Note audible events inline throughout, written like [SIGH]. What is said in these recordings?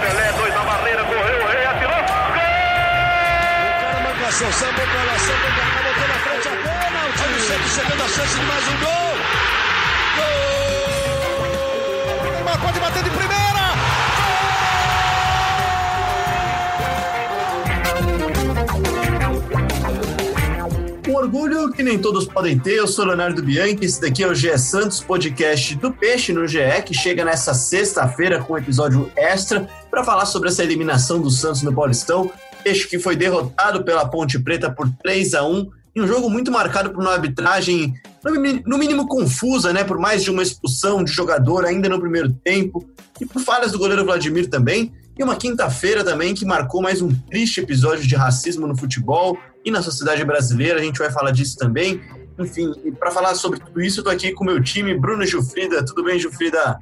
Pelé, dois na barreira, correu, o rei atirou. Gol! O cara marcação, sambou pra lá, sambou pra cá, botou na frente a. Olha o Santos chegando a chance de mais um gol. Gol! O Neymar pode bater de primeira. Orgulho que nem todos podem ter. Eu sou Leonardo Bianchi. Esse daqui é o GE Santos, podcast do Peixe no GE, que chega nessa sexta-feira com um episódio extra para falar sobre essa eliminação do Santos no Paulistão. Peixe que foi derrotado pela Ponte Preta por 3 a 1 em um jogo muito marcado por uma arbitragem, no mínimo confusa, né? Por mais de uma expulsão de jogador ainda no primeiro tempo e por falhas do goleiro Vladimir também. E uma quinta-feira também que marcou mais um triste episódio de racismo no futebol e na sociedade brasileira. A gente vai falar disso também. Enfim, para falar sobre tudo isso, eu tô aqui com o meu time, Bruno Gilfrida. Tudo bem, Gilfrida?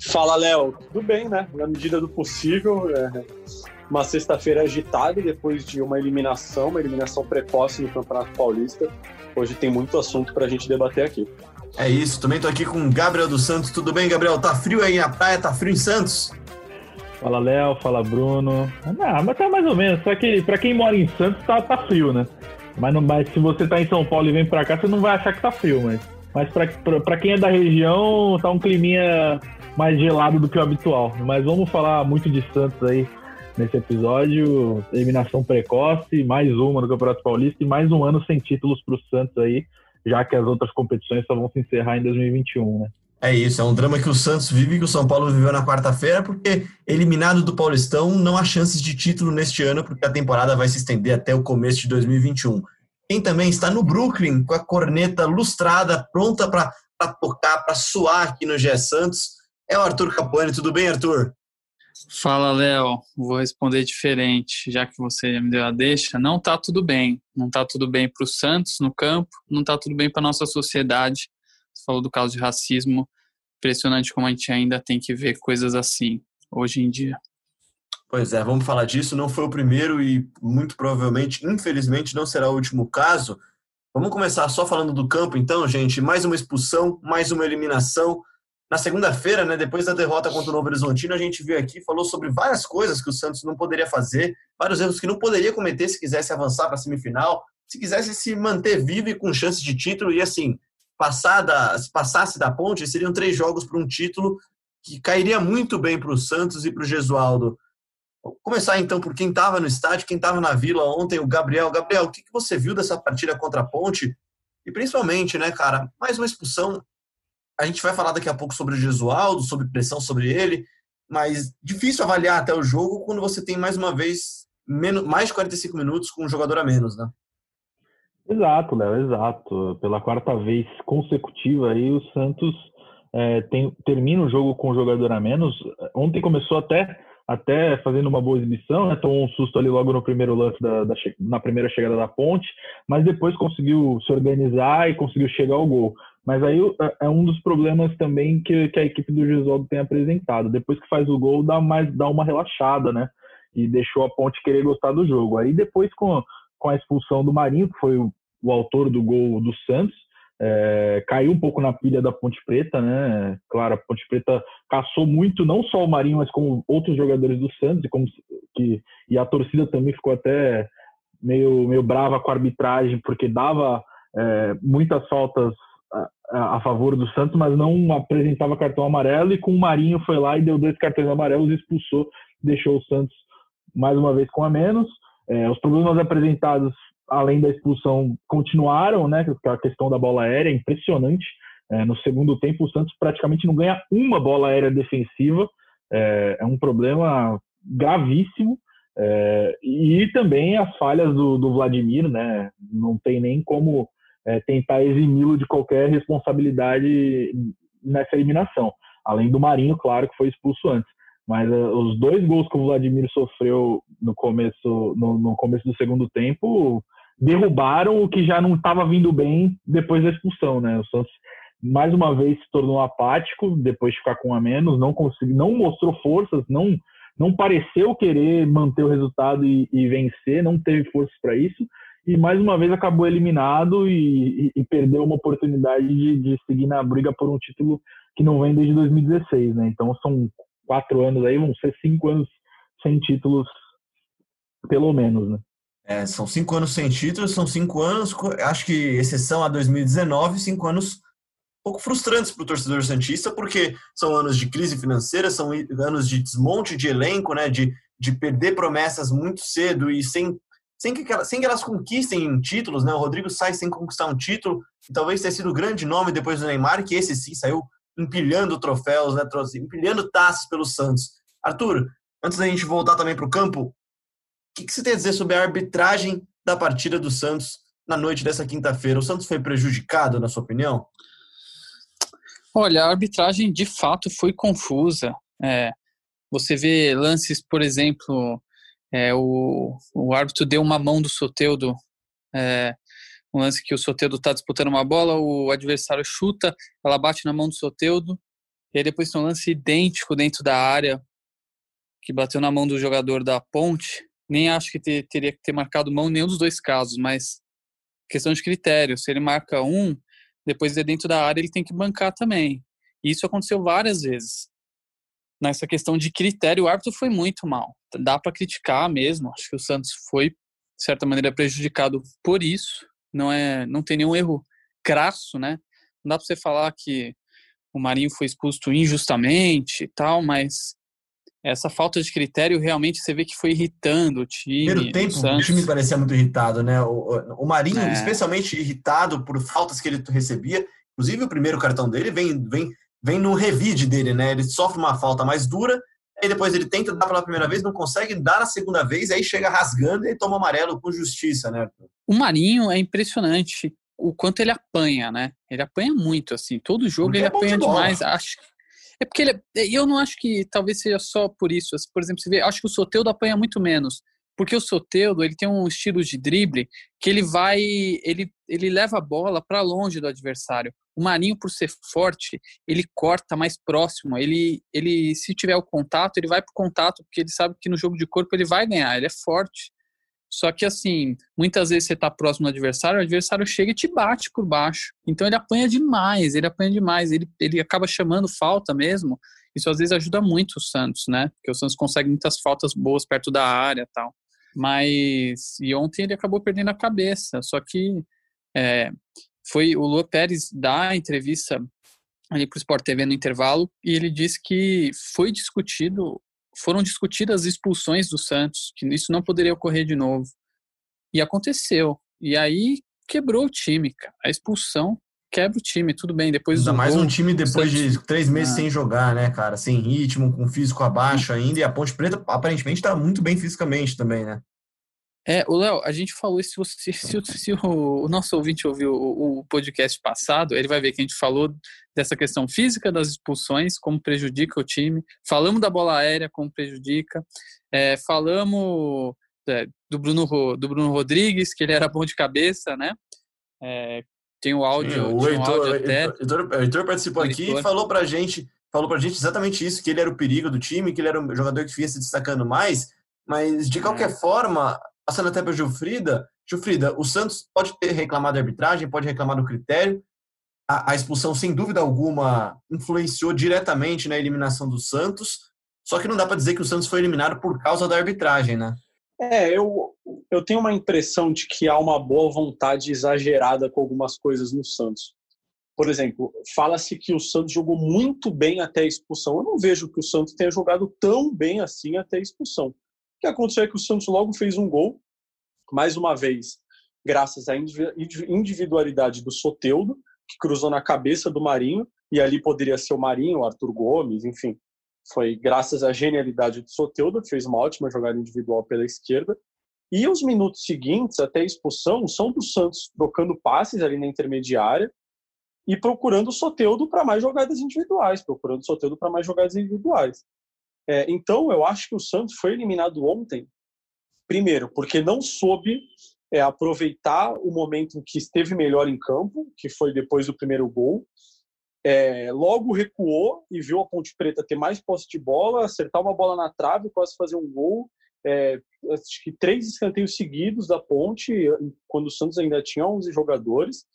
Fala, Léo. Tudo bem, né? Na medida do possível. É uma sexta-feira agitada depois de uma eliminação, uma eliminação precoce no Campeonato Paulista. Hoje tem muito assunto para a gente debater aqui. É isso, também tô aqui com o Gabriel dos Santos. Tudo bem, Gabriel? Tá frio aí na praia? Tá frio em Santos? Fala Léo, fala Bruno. Ah, mas tá mais ou menos. Só que pra quem mora em Santos tá, tá frio, né? Mas, não, mas se você tá em São Paulo e vem pra cá, você não vai achar que tá frio, mas. Mas pra, pra, pra quem é da região, tá um climinha mais gelado do que o habitual. Mas vamos falar muito de Santos aí nesse episódio. Eliminação precoce, mais uma no Campeonato Paulista e mais um ano sem títulos pro Santos aí, já que as outras competições só vão se encerrar em 2021, né? É isso, é um drama que o Santos vive, que o São Paulo viveu na quarta-feira, porque eliminado do Paulistão, não há chances de título neste ano, porque a temporada vai se estender até o começo de 2021. Quem também está no Brooklyn, com a corneta lustrada, pronta para tocar, para suar aqui no GE Santos, é o Arthur Capone. Tudo bem, Arthur? Fala, Léo. Vou responder diferente, já que você me deu a deixa. Não tá tudo bem. Não tá tudo bem para o Santos no campo, não tá tudo bem para nossa sociedade você falou do caso de racismo. Impressionante como a gente ainda tem que ver coisas assim hoje em dia. Pois é, vamos falar disso. Não foi o primeiro e muito provavelmente, infelizmente, não será o último caso. Vamos começar só falando do campo, então, gente. Mais uma expulsão, mais uma eliminação. Na segunda-feira, né, depois da derrota contra o Novo Horizontino, a gente veio aqui falou sobre várias coisas que o Santos não poderia fazer, vários erros que não poderia cometer se quisesse avançar para a semifinal, se quisesse se manter vivo e com chance de título. E assim, passada, se passasse da ponte, seriam três jogos para um título que cairia muito bem para o Santos e para o Gesualdo. Vou começar então por quem estava no estádio, quem estava na Vila ontem, o Gabriel. Gabriel, o que, que você viu dessa partida contra a Ponte? E principalmente, né, cara, mais uma expulsão. A gente vai falar daqui a pouco sobre o Gesualdo, sobre pressão sobre ele, mas difícil avaliar até o jogo quando você tem mais uma vez menos, mais de 45 minutos com um jogador a menos, né? Exato, Léo, exato. Pela quarta vez consecutiva aí o Santos é, tem, termina o jogo com um jogador a menos. Ontem começou até até fazendo uma boa exibição, né? tomou um susto ali logo no primeiro lance da, da, na primeira chegada da ponte, mas depois conseguiu se organizar e conseguiu chegar ao gol. Mas aí é, é um dos problemas também que, que a equipe do Gesualdo tem apresentado. Depois que faz o gol, dá mais dá uma relaxada, né? E deixou a ponte querer gostar do jogo. Aí depois com com a expulsão do Marinho, que foi o, o autor do gol do Santos, é, caiu um pouco na pilha da Ponte Preta, né? Claro, a Ponte Preta caçou muito, não só o Marinho, mas como outros jogadores do Santos, e, como, que, e a torcida também ficou até meio, meio brava com a arbitragem, porque dava é, muitas faltas a, a, favor do Santos, mas não apresentava cartão amarelo, e com o Marinho foi lá e deu dois cartões amarelos, expulsou, deixou o Santos mais uma vez com a menos. É, os problemas apresentados, além da expulsão, continuaram, né? A questão da bola aérea é impressionante. É, no segundo tempo, o Santos praticamente não ganha uma bola aérea defensiva. É, é um problema gravíssimo. É, e também as falhas do, do, Vladimir, né? Não tem nem como é, tentar eximi-lo de qualquer responsabilidade nessa eliminação. Além do Marinho, claro, que foi expulso antes. Mas uh, os dois gols que o Vladimir sofreu no começo, no, no começo do segundo tempo derrubaram o que já não estava vindo bem depois da expulsão, né? O Santos mais uma vez se tornou apático depois de ficar com a menos, não conseguiu, não mostrou forças, não não pareceu querer manter o resultado e, e vencer, não teve forças para isso. e mais uma vez acabou eliminado e, e, e perdeu uma oportunidade de, de, seguir na briga por um título que não vem desde 2016, né? Então são quatro anos aí, vão ser cinco anos sem títulos, pelo menos, né? É, são cinco anos sem títulos, são cinco anos, acho que exceção a 2019, cinco anos um pouco frustrantes para o torcedor santista, porque são anos de crise financeira, são anos de desmonte de elenco, né? De, de perder promessas muito cedo e sem sem que, elas, sem que elas conquistem títulos, né? O Rodrigo sai sem conquistar um título, e talvez tenha sido o grande nome depois do Neymar, que esse sim saiu empilhando troféus, né? Empilhando taças pelo Santos. Arthur, antes da gente voltar também para o campo, o que, que você tem a dizer sobre a arbitragem da partida do Santos na noite dessa quinta-feira? O Santos foi prejudicado, na sua opinião? Olha, a arbitragem de fato foi confusa. É, você vê lances, por exemplo, é, o, o árbitro deu uma mão do Soteudo, é, um lance que o Soteudo está disputando uma bola, o adversário chuta, ela bate na mão do Soteudo, e aí depois tem um lance idêntico dentro da área, que bateu na mão do jogador da Ponte. Nem acho que ter, teria que ter marcado mão em nenhum dos dois casos, mas questão de critério. Se ele marca um, depois de dentro da área, ele tem que bancar também. E isso aconteceu várias vezes nessa questão de critério, o árbitro foi muito mal. Dá para criticar mesmo. Acho que o Santos foi, de certa maneira, prejudicado por isso. Não é, não tem nenhum erro crasso, né? Não dá para você falar que o Marinho foi expulso injustamente e tal, mas essa falta de critério realmente você vê que foi irritando o time. Primeiro tempo, o, o time parecia muito irritado, né? O, o Marinho, é. especialmente irritado por faltas que ele recebia. Inclusive, o primeiro cartão dele vem, vem vem no revide dele, né? Ele sofre uma falta mais dura, aí depois ele tenta dar pela primeira vez, não consegue dar na segunda vez, aí chega rasgando e toma amarelo com justiça, né? O Marinho é impressionante o quanto ele apanha, né? Ele apanha muito, assim. Todo jogo porque ele é apanha de demais. Acho é porque ele, é, eu não acho que talvez seja só por isso. Assim, por exemplo, você vê, acho que o Soteudo apanha muito menos. Porque o Soteudo, ele tem um estilo de drible que ele vai, ele, ele leva a bola para longe do adversário. O Marinho, por ser forte, ele corta mais próximo. Ele, ele se tiver o contato, ele vai pro contato, porque ele sabe que no jogo de corpo ele vai ganhar, ele é forte. Só que, assim, muitas vezes você tá próximo do adversário, o adversário chega e te bate por baixo. Então ele apanha demais, ele apanha demais. Ele, ele acaba chamando falta mesmo. Isso às vezes ajuda muito o Santos, né? Porque o Santos consegue muitas faltas boas perto da área tal. Mas. E ontem ele acabou perdendo a cabeça. Só que. É, foi o Lua Pérez dar a entrevista ali para o Sport TV no intervalo e ele disse que foi discutido, foram discutidas as expulsões do Santos, que isso não poderia ocorrer de novo. E aconteceu. E aí quebrou o time, cara. A expulsão quebra o time, tudo bem. Depois ainda mais gol, um time depois Santos... de três meses ah. sem jogar, né, cara? Sem ritmo, com físico abaixo ainda. E a Ponte Preta aparentemente está muito bem fisicamente também, né? É, o Léo, a gente falou isso, se, se, se o, o, nosso ouvinte ouviu o, o, podcast passado, ele vai ver que a gente falou dessa questão física das expulsões, como prejudica o time, falamos da bola aérea, como prejudica, é, falamos é, do, Bruno, do Bruno Rodrigues, que ele era bom de cabeça, né? É, tem o áudio, o Heitor, um áudio até. Heitor, Heitor participou o aqui e falou pra gente, falou pra gente exatamente isso, que ele era o perigo do time, que ele era um jogador que vinha se destacando mais, mas de qualquer é. forma, Passando até para Gilfrida, Gilfrida, o Santos pode ter reclamado da arbitragem, pode reclamar do critério. A, a, expulsão, sem dúvida alguma, influenciou diretamente na eliminação do Santos. Só que não dá para dizer que o Santos foi eliminado por causa da arbitragem, né? É, eu, eu tenho uma impressão de que há uma boa vontade exagerada com algumas coisas no Santos. Por exemplo, fala-se que o Santos jogou muito bem até a expulsão. Eu não vejo que o Santos tenha jogado tão bem assim até a expulsão. O que aconteceu é que o Santos logo fez um gol, mais uma vez, graças à individualidade do Soteudo, que cruzou na cabeça do Marinho, e ali poderia ser o Marinho, o Arthur Gomes, enfim. Foi graças à genialidade do Soteudo, que fez uma ótima jogada individual pela esquerda. E os minutos seguintes, até a expulsão, são do Santos trocando passes ali na intermediária e procurando o Soteudo para mais jogadas individuais, procurando o Soteudo para mais jogadas individuais. É, então, eu acho que o Santos foi eliminado ontem, primeiro, porque não soube é, aproveitar o momento em que esteve melhor em campo, que foi depois do primeiro gol. É, logo recuou e viu a Ponte Preta ter mais posse de bola, acertar uma bola na trave, quase fazer um gol. É, acho que três escanteios seguidos da ponte, quando o Santos ainda tinha 11 jogadores.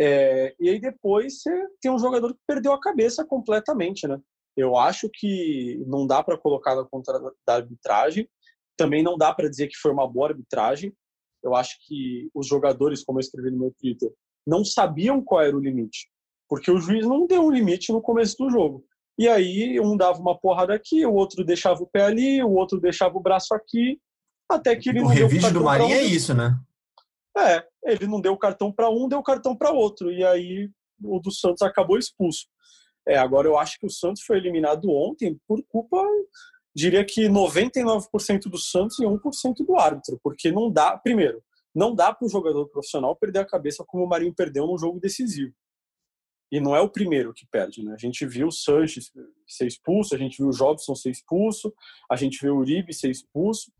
É, e aí depois você tem um jogador que perdeu a cabeça completamente, né? Eu acho que não dá para colocar na conta da arbitragem. Também não dá para dizer que foi uma boa arbitragem. Eu acho que os jogadores, como eu escrevi no meu Twitter, não sabiam qual era o limite, porque o juiz não deu um limite no começo do jogo. E aí um dava uma porrada aqui, o outro deixava o pé ali, o outro deixava o braço aqui, até que ele o não revide do Marinho é isso, né? É, ele não deu cartão para um, deu cartão para outro, e aí o do Santos acabou expulso. É, agora eu acho que o Santos foi eliminado ontem por culpa, diria que 99% do Santos e 1% do árbitro, porque não dá, primeiro, não dá para o jogador profissional perder a cabeça como o Marinho perdeu num jogo decisivo. E não é o primeiro que perde, né? A gente viu o Sanches ser expulso, a gente viu o Jobson ser expulso, a gente viu o Uribe ser expulso.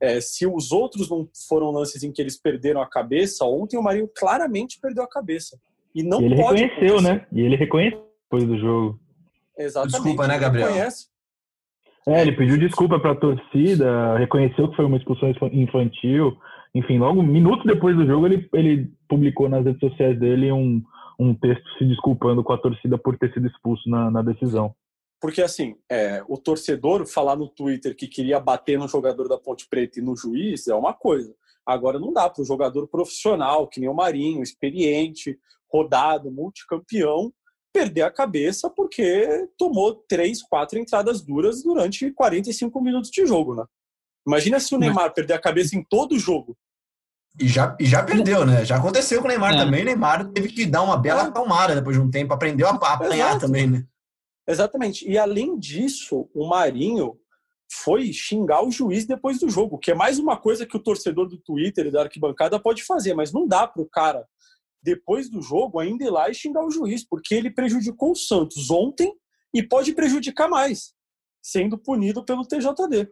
É, se os outros não foram lances em que eles perderam a cabeça, ontem o Marinho claramente perdeu a cabeça. E não e ele pode reconheceu, acontecer. né? E ele reconheceu depois do jogo. Exatamente. Desculpa, né, ele Gabriel? reconhece. É, ele pediu desculpa para a torcida, reconheceu que foi uma expulsão infantil. Enfim, logo minutos depois do jogo, ele, ele publicou nas redes sociais dele um, um texto se desculpando com a torcida por ter sido expulso na, na decisão. Porque, assim, é, o torcedor falar no Twitter que queria bater no jogador da Ponte Preta e no juiz é uma coisa. Agora, não dá para o jogador profissional, que nem o Marinho, experiente, rodado, multicampeão, perder a cabeça porque tomou três, quatro entradas duras durante 45 minutos de jogo, né? Imagina se o Neymar perder a cabeça em todo o jogo. E já, e já perdeu, né? Já aconteceu com o Neymar É. também. O Neymar teve que dar uma bela É. acalmada depois de um tempo, aprendeu a apanhar também, né? Exatamente. E além disso, o Marinho foi xingar o juiz depois do jogo, que é mais uma coisa que o torcedor do Twitter e da arquibancada pode fazer, mas não dá para o cara, depois do jogo, ainda ir lá e xingar o juiz, porque ele prejudicou o Santos ontem e pode prejudicar mais, sendo punido pelo TJD.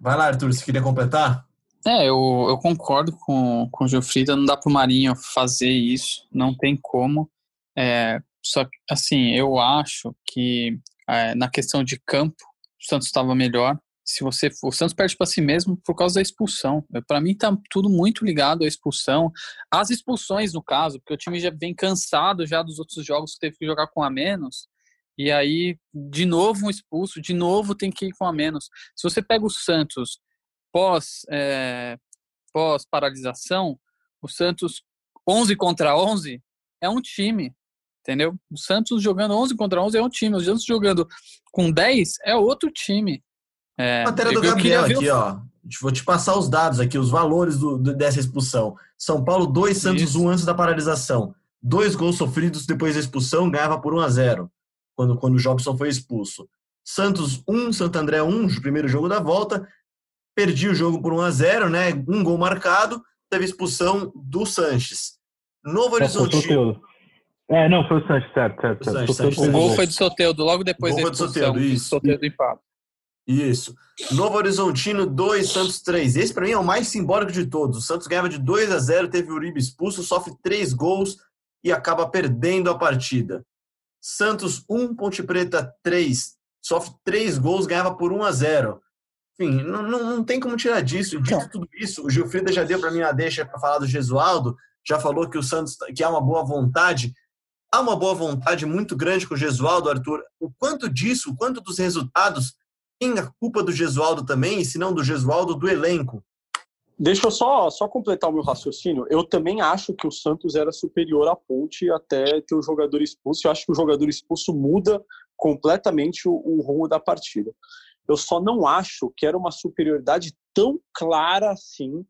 Vai lá, Arthur, você queria completar? É, eu, eu concordo com, com o Gilfrida, não dá pro Marinho fazer isso, não tem como. É, só que, assim, eu acho que é, na questão de campo, o Santos estava melhor. Se você o Santos perde para si mesmo por causa da expulsão. Para mim tá tudo muito ligado à expulsão, as expulsões no caso, porque o time já vem cansado já dos outros jogos que teve que jogar com a menos. E aí, de novo um expulso, de novo tem que ir com a menos. Se você pega o Santos pós, é, pós paralisação, o Santos 11 contra 11 é um time, entendeu? O Santos jogando 11 contra 11 é um time, o Santos jogando com 10 é outro time. É, Matéria do Gabriel ver o- aqui, ó. Vou te passar os dados aqui, os valores do- do- dessa expulsão. São Paulo 2, Santos Isso. 1 antes da paralisação. Dois gols sofridos depois da expulsão, ganhava por 1 a 0 quando, quando o Jobson foi expulso. Santos 1, Santo André 1, o primeiro jogo da volta. Perdi o jogo por 1 a 0 né? Um gol marcado, teve expulsão do Sanches. Novo Não, foi o Horizonte. É, não, foi o Sanches, certo, certo. O certo. Sanches, Sanches, O gol foi do Soteldo, logo depois da foi do expulsão. Soteldo, isso. Soteldo empate. Isso. Novo Horizontino 2, Santos 3. Esse para mim é o mais simbólico de todos. O Santos ganhava de 2 a 0, teve o Uribe expulso, sofre três gols e acaba perdendo a partida. Santos 1, Ponte Preta 3. Sofre três gols, ganhava por 1 a 0. Enfim, não, não, não tem como tirar disso. Dito tudo isso, o Gilfrida já deu para mim a deixa para falar do Gesualdo, já falou que o Santos que há uma boa vontade. Há uma boa vontade muito grande com o Gesualdo, Arthur. O quanto disso, o quanto dos resultados tem a culpa do Gesualdo também, e se não do Gesualdo, do elenco. Deixa eu só, só completar o meu raciocínio. Eu também acho que o Santos era superior à ponte até ter o jogador expulso. Eu acho que o jogador expulso muda completamente o, o rumo da partida. Eu só não acho que era uma superioridade tão clara assim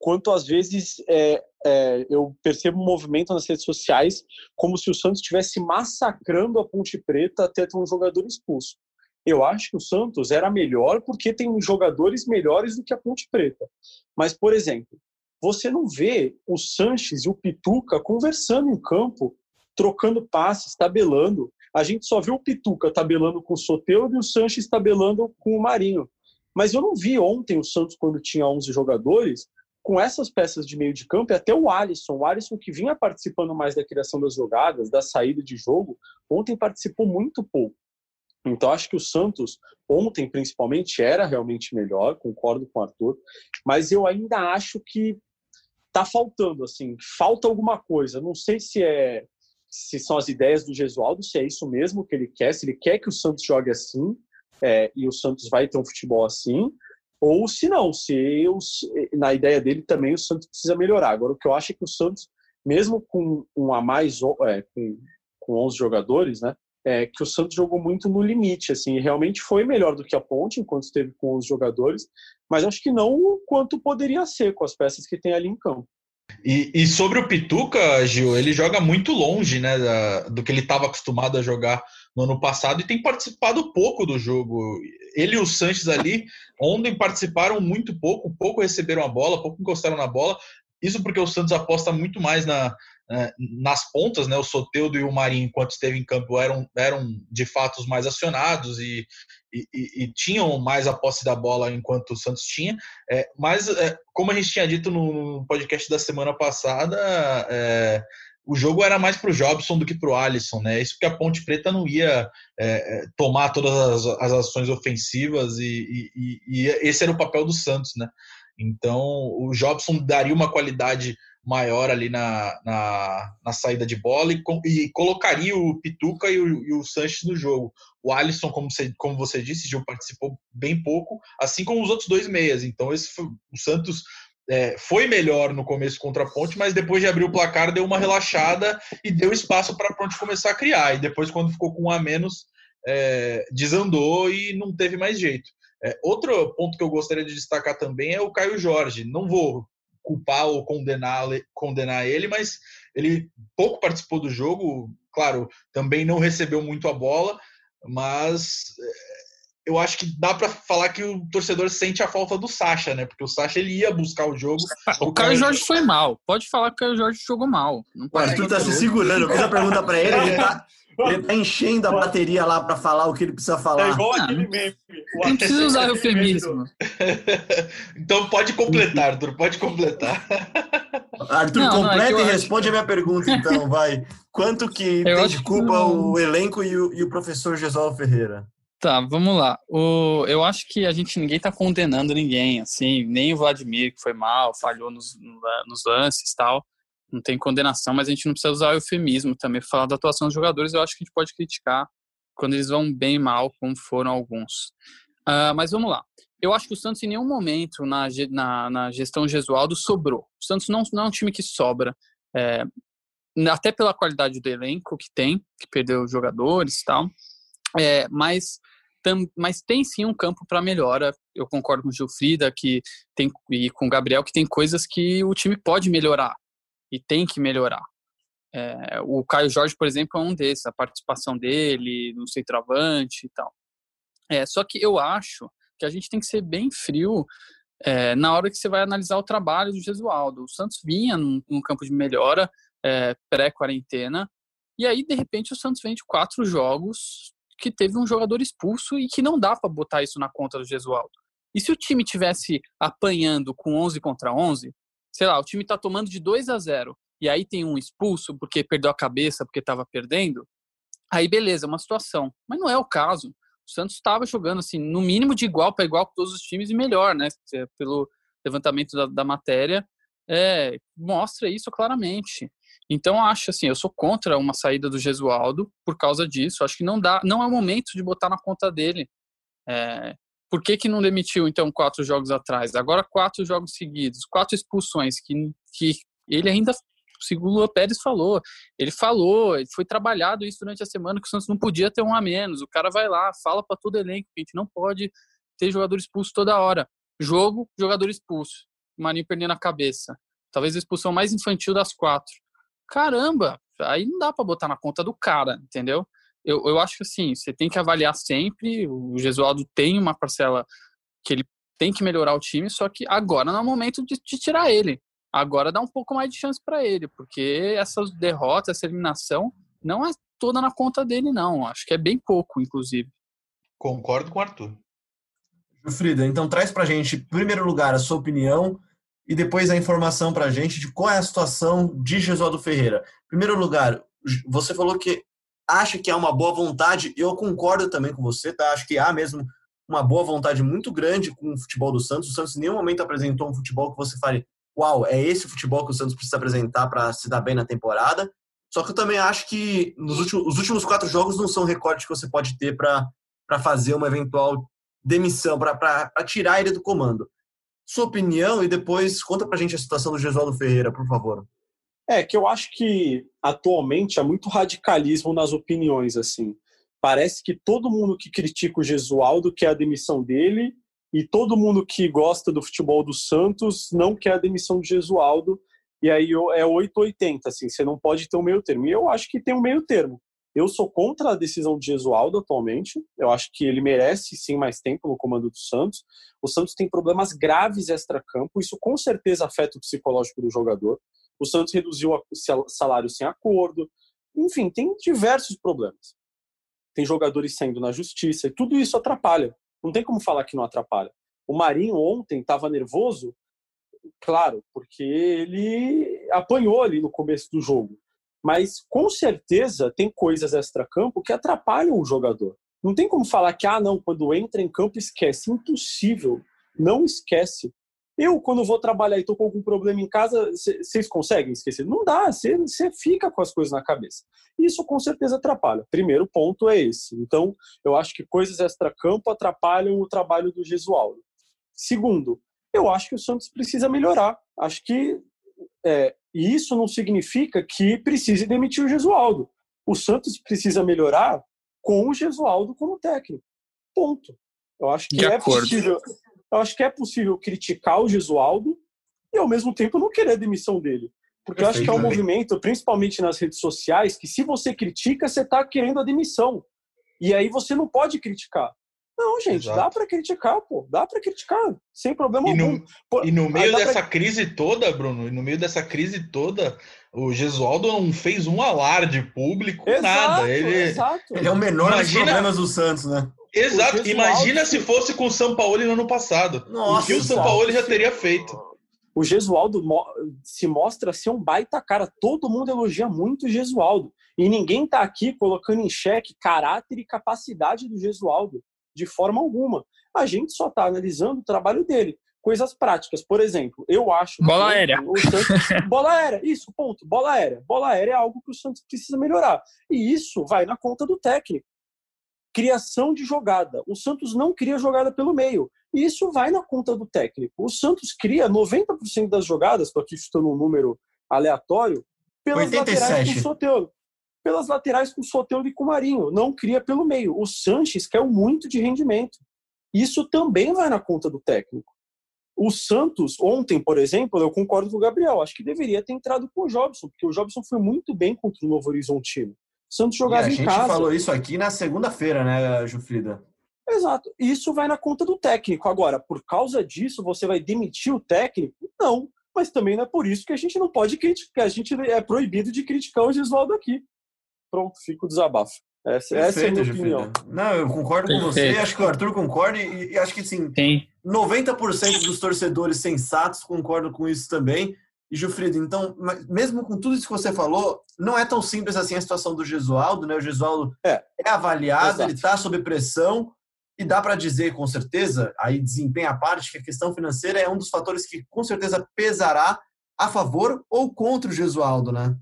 quanto às vezes é, é, eu percebo um movimento nas redes sociais como se o Santos estivesse massacrando a Ponte Preta até ter um jogador expulso. Eu acho que o Santos era melhor porque tem jogadores melhores do que a Ponte Preta. Mas, por exemplo, você não vê o Sanches e o Pituca conversando em campo, trocando passes, tabelando. A gente só vê o Pituca tabelando com o Soteldo e o Sanches tabelando com o Marinho. Mas eu não vi ontem o Santos, quando tinha 11 jogadores, com essas peças de meio de campo e até o Alisson. O Alisson que vinha participando mais da criação das jogadas, da saída de jogo, ontem participou muito pouco. Então, acho que o Santos, ontem principalmente, era realmente melhor, concordo com o Arthur, mas eu ainda acho que tá faltando, assim, falta alguma coisa. Não sei se é se são as ideias do Gesualdo, se é isso mesmo que ele quer, se ele quer que o Santos jogue assim, é, e o Santos vai ter um futebol assim, ou se não, se os, na ideia dele também o Santos precisa melhorar. Agora, o que eu acho é que o Santos, mesmo com um a mais, é, com, com 11 jogadores, né, é, que o Santos jogou muito no limite, assim, realmente foi melhor do que a Ponte enquanto esteve com os jogadores, mas acho que não o quanto poderia ser com as peças que tem ali em campo. E, e sobre o Pituca, Gil, ele joga muito longe né, da, do que ele estava acostumado a jogar no ano passado e tem participado pouco do jogo. Ele e o Sanches ali ontem participaram muito pouco, pouco receberam a bola, pouco encostaram na bola. Isso porque o Santos aposta muito mais na, é, nas pontas, né? O Soteudo e o Marinho, enquanto esteve em campo, eram, eram de fato os mais acionados e, e, e, tinham mais a posse da bola enquanto o Santos tinha. É, mas, é, como a gente tinha dito no podcast da semana passada, é, o jogo era mais para o Jobson do que para o Alisson, né? Isso porque a Ponte Preta não ia é, é, tomar todas as, as, ações ofensivas e, e esse era o papel do Santos, né? Então, o Jobson daria uma qualidade maior ali na, na, na saída de bola e, e, colocaria o Pituca e o, e o Sanches no jogo. O Alisson, como você, como você disse, já participou bem pouco, assim como os outros dois meias. Então, esse foi, o Santos é, foi melhor no começo contra a Ponte, mas depois de abrir o placar, deu uma relaxada e deu espaço para a Ponte começar a criar. E depois, quando ficou com um a menos, é, desandou e não teve mais jeito. É, outro ponto que eu gostaria de destacar também é o Caio Jorge. Não vou culpar ou condenar, condenar ele, mas ele pouco participou do jogo, claro, também não recebeu muito a bola, mas eh, eu acho que dá para falar que o torcedor sente a falta do Sacha, né? Porque o Sacha ele ia buscar o jogo. O, o Caio Jorge foi mal. Pode falar que o Caio Jorge jogou mal. Não o Arthur tá se segurando. Eu fiz a pergunta para ele, ele tá, ele tá enchendo a bateria lá para falar o que ele precisa falar. É igual aquele meme. Não precisa usar eufemismo. [LAUGHS] então pode completar, Arthur, pode completar. Arthur, não, completa não, é e responde a minha pergunta, [LAUGHS] então, vai. Quanto que eu tem de culpa que... o elenco e o, e o professor Gesualdo Ferreira? Tá, vamos lá. O, eu acho que a gente ninguém tá condenando ninguém, assim, nem o Vladimir, que foi mal, falhou nos, nos lances e tal não tem condenação, mas a gente não precisa usar eufemismo também falar da atuação dos jogadores. Eu acho que a gente pode criticar quando eles vão bem mal, como foram alguns. Uh, mas vamos lá. Eu acho que o Santos em nenhum momento na, na, na gestão Gesualdo sobrou. O Santos não, não é um time que sobra. É, até pela qualidade do elenco que tem, que perdeu jogadores e tal. É, mas, tam, mas tem sim um campo para melhora. Eu concordo com o Gilfrida que tem, e com o Gabriel que tem coisas que o time pode melhorar e tem que melhorar. É, o Caio Jorge, por exemplo, é um desses, a participação dele no centroavante e tal. É, só que eu acho que a gente tem que ser bem frio é, na hora que você vai analisar o trabalho do Gesualdo. O Santos vinha num, num campo de melhora é, pré-quarentena, e aí, de repente, o Santos vem de quatro jogos que teve um jogador expulso e que não dá para botar isso na conta do Gesualdo. E se o time tivesse apanhando com 11 contra 11, sei lá, o time tá tomando de 2 a 0 e aí tem um expulso porque perdeu a cabeça, porque estava perdendo, aí beleza, é uma situação. Mas não é o caso. O Santos estava jogando assim, no mínimo de igual para igual com todos os times e melhor, né? Pelo levantamento da, da matéria, é, mostra isso claramente. Então acho assim, eu sou contra uma saída do Gesualdo por causa disso. Acho que não dá, não é o momento de botar na conta dele. É, por que, que não demitiu, então, quatro jogos atrás? Agora, quatro jogos seguidos, quatro expulsões, que, que ele ainda, segundo o Pérez falou, ele falou, foi trabalhado isso durante a semana, que o Santos não podia ter um a menos. O cara vai lá, fala para todo elenco que a gente não pode ter jogador expulso toda hora. Jogo, jogador expulso. O Marinho perdendo a cabeça. Talvez a expulsão mais infantil das quatro. Caramba, aí não dá para botar na conta do cara, entendeu? Eu, eu acho que assim, você tem que avaliar sempre. O Gesualdo tem uma parcela que ele tem que melhorar o time, só que agora não é o momento de, de tirar ele. Agora dá um pouco mais de chance para ele, porque essas derrotas, essa eliminação, não é toda na conta dele, não. Acho que é bem pouco, inclusive. Concordo com o Arthur. Frida, então traz pra gente, em primeiro lugar, a sua opinião e depois a informação pra gente de qual é a situação de Gesualdo Ferreira. Em primeiro lugar, você falou que acha que há uma boa vontade. Eu concordo também com você, tá? Acho que há mesmo uma boa vontade muito grande com o futebol do Santos. O Santos em nenhum momento apresentou um futebol que você fale, uau, é esse o futebol que o Santos precisa apresentar para se dar bem na temporada. Só que eu também acho que nos últimos, os últimos quatro jogos não são recordes que você pode ter para fazer uma eventual demissão, para tirar ele do comando. Sua opinião e depois conta pra gente a situação do Gesualdo Ferreira, por favor. É, que eu acho que atualmente há muito radicalismo nas opiniões, assim. Parece que todo mundo que critica o Gesualdo quer a demissão dele e todo mundo que gosta do futebol do Santos não quer a demissão do Gesualdo. E aí é 880, assim, você não pode ter um meio termo. E eu acho que tem um meio termo. Eu sou contra a decisão de Gesualdo atualmente. Eu acho que ele merece sim mais tempo no comando do Santos. O Santos tem problemas graves extra-campo. Isso com certeza afeta o psicológico do jogador. O Santos reduziu o salário sem acordo. Enfim, tem diversos problemas. Tem jogadores saindo na justiça e tudo isso atrapalha. Não tem como falar que não atrapalha. O Marinho ontem estava nervoso, claro, porque ele apanhou ali no começo do jogo. Mas com certeza tem coisas extra-campo que atrapalham o jogador. Não tem como falar que, ah, não, quando entra em campo esquece. Impossível. Não esquece. Eu, quando vou trabalhar e estou com algum problema em casa, vocês conseguem esquecer? Não dá, você fica com as coisas na cabeça. Isso com certeza atrapalha. Primeiro ponto é esse. Então, eu acho que coisas extra-campo atrapalham o trabalho do Gesualdo. Segundo, eu acho que o Santos precisa melhorar. Acho que é, e isso não significa que precise demitir o Gesualdo. O Santos precisa melhorar com o Gesualdo como técnico. Ponto. Eu acho que De é acordo. possível. Eu acho que é possível criticar o Gesualdo e ao mesmo tempo não querer a demissão dele. Porque eu acho que é um movimento, principalmente nas redes sociais, que se você critica, você está querendo a demissão. E aí você não pode criticar. Não, gente, Exato. dá para criticar, pô. Dá para criticar, sem problema E algum. no, Pô, e no meio dá pra- dessa crise toda, Bruno, e no meio dessa crise toda, o Gesualdo não fez um alarde público, Exato, nada. Ele, exato. Ele é o menor dos Imagina- problemas do Santos, né? Exato. Imagina se fosse com o São Paulo no ano passado. Nossa, o que o São Paulo já teria feito. O Gesualdo se mostra ser um baita cara. Todo mundo elogia muito o Gesualdo. E ninguém tá aqui colocando em xeque caráter e capacidade do Gesualdo, de forma alguma. A gente só tá analisando o trabalho dele. Coisas práticas. Por exemplo, eu acho. que Bola aérea. o Santos- [LAUGHS] bola aérea, isso, ponto. Bola aérea. Bola aérea é algo que o Santos precisa melhorar. E isso vai na conta do técnico. Criação de jogada. O Santos não cria jogada pelo meio. E isso vai na conta do técnico. O Santos cria 90% das jogadas, estou aqui chutando um número aleatório, pelas 87. laterais com o Soteldo. Pelas laterais com o Soteldo e com o Marinho. Não cria pelo meio. O Sanches quer muito de rendimento. Isso também vai na conta do técnico. O Santos, ontem, por exemplo, eu concordo com o Gabriel. Acho que deveria ter entrado com o Jobson, porque o Jobson foi muito bem contra o Novo Horizontino. Santos jogava a em gente casa. falou isso aqui na segunda-feira, né, Jufrida? Exato. Isso vai na conta do técnico. Agora, por causa disso, você vai demitir o técnico? Não. Mas também não é por isso que a gente não pode criticar. A gente é proibido de criticar o Gesualdo aqui. Pronto, fica o desabafo. Essa, essa é a minha Jufrida. opinião. Não, eu concordo com você, Perfeito. acho que o Arthur concorda e, e acho que sim, Tem. 90% dos torcedores sensatos concordam com isso também. E, Gilfrido, então, mesmo com tudo isso que você falou, não é tão simples assim a situação do Gesualdo, né? O Gesualdo É. avaliado, Exato. ele está sob pressão, e dá para dizer com certeza, aí desempenha a parte, que a questão financeira é um dos fatores que com certeza pesará a favor ou contra o Gesualdo, né?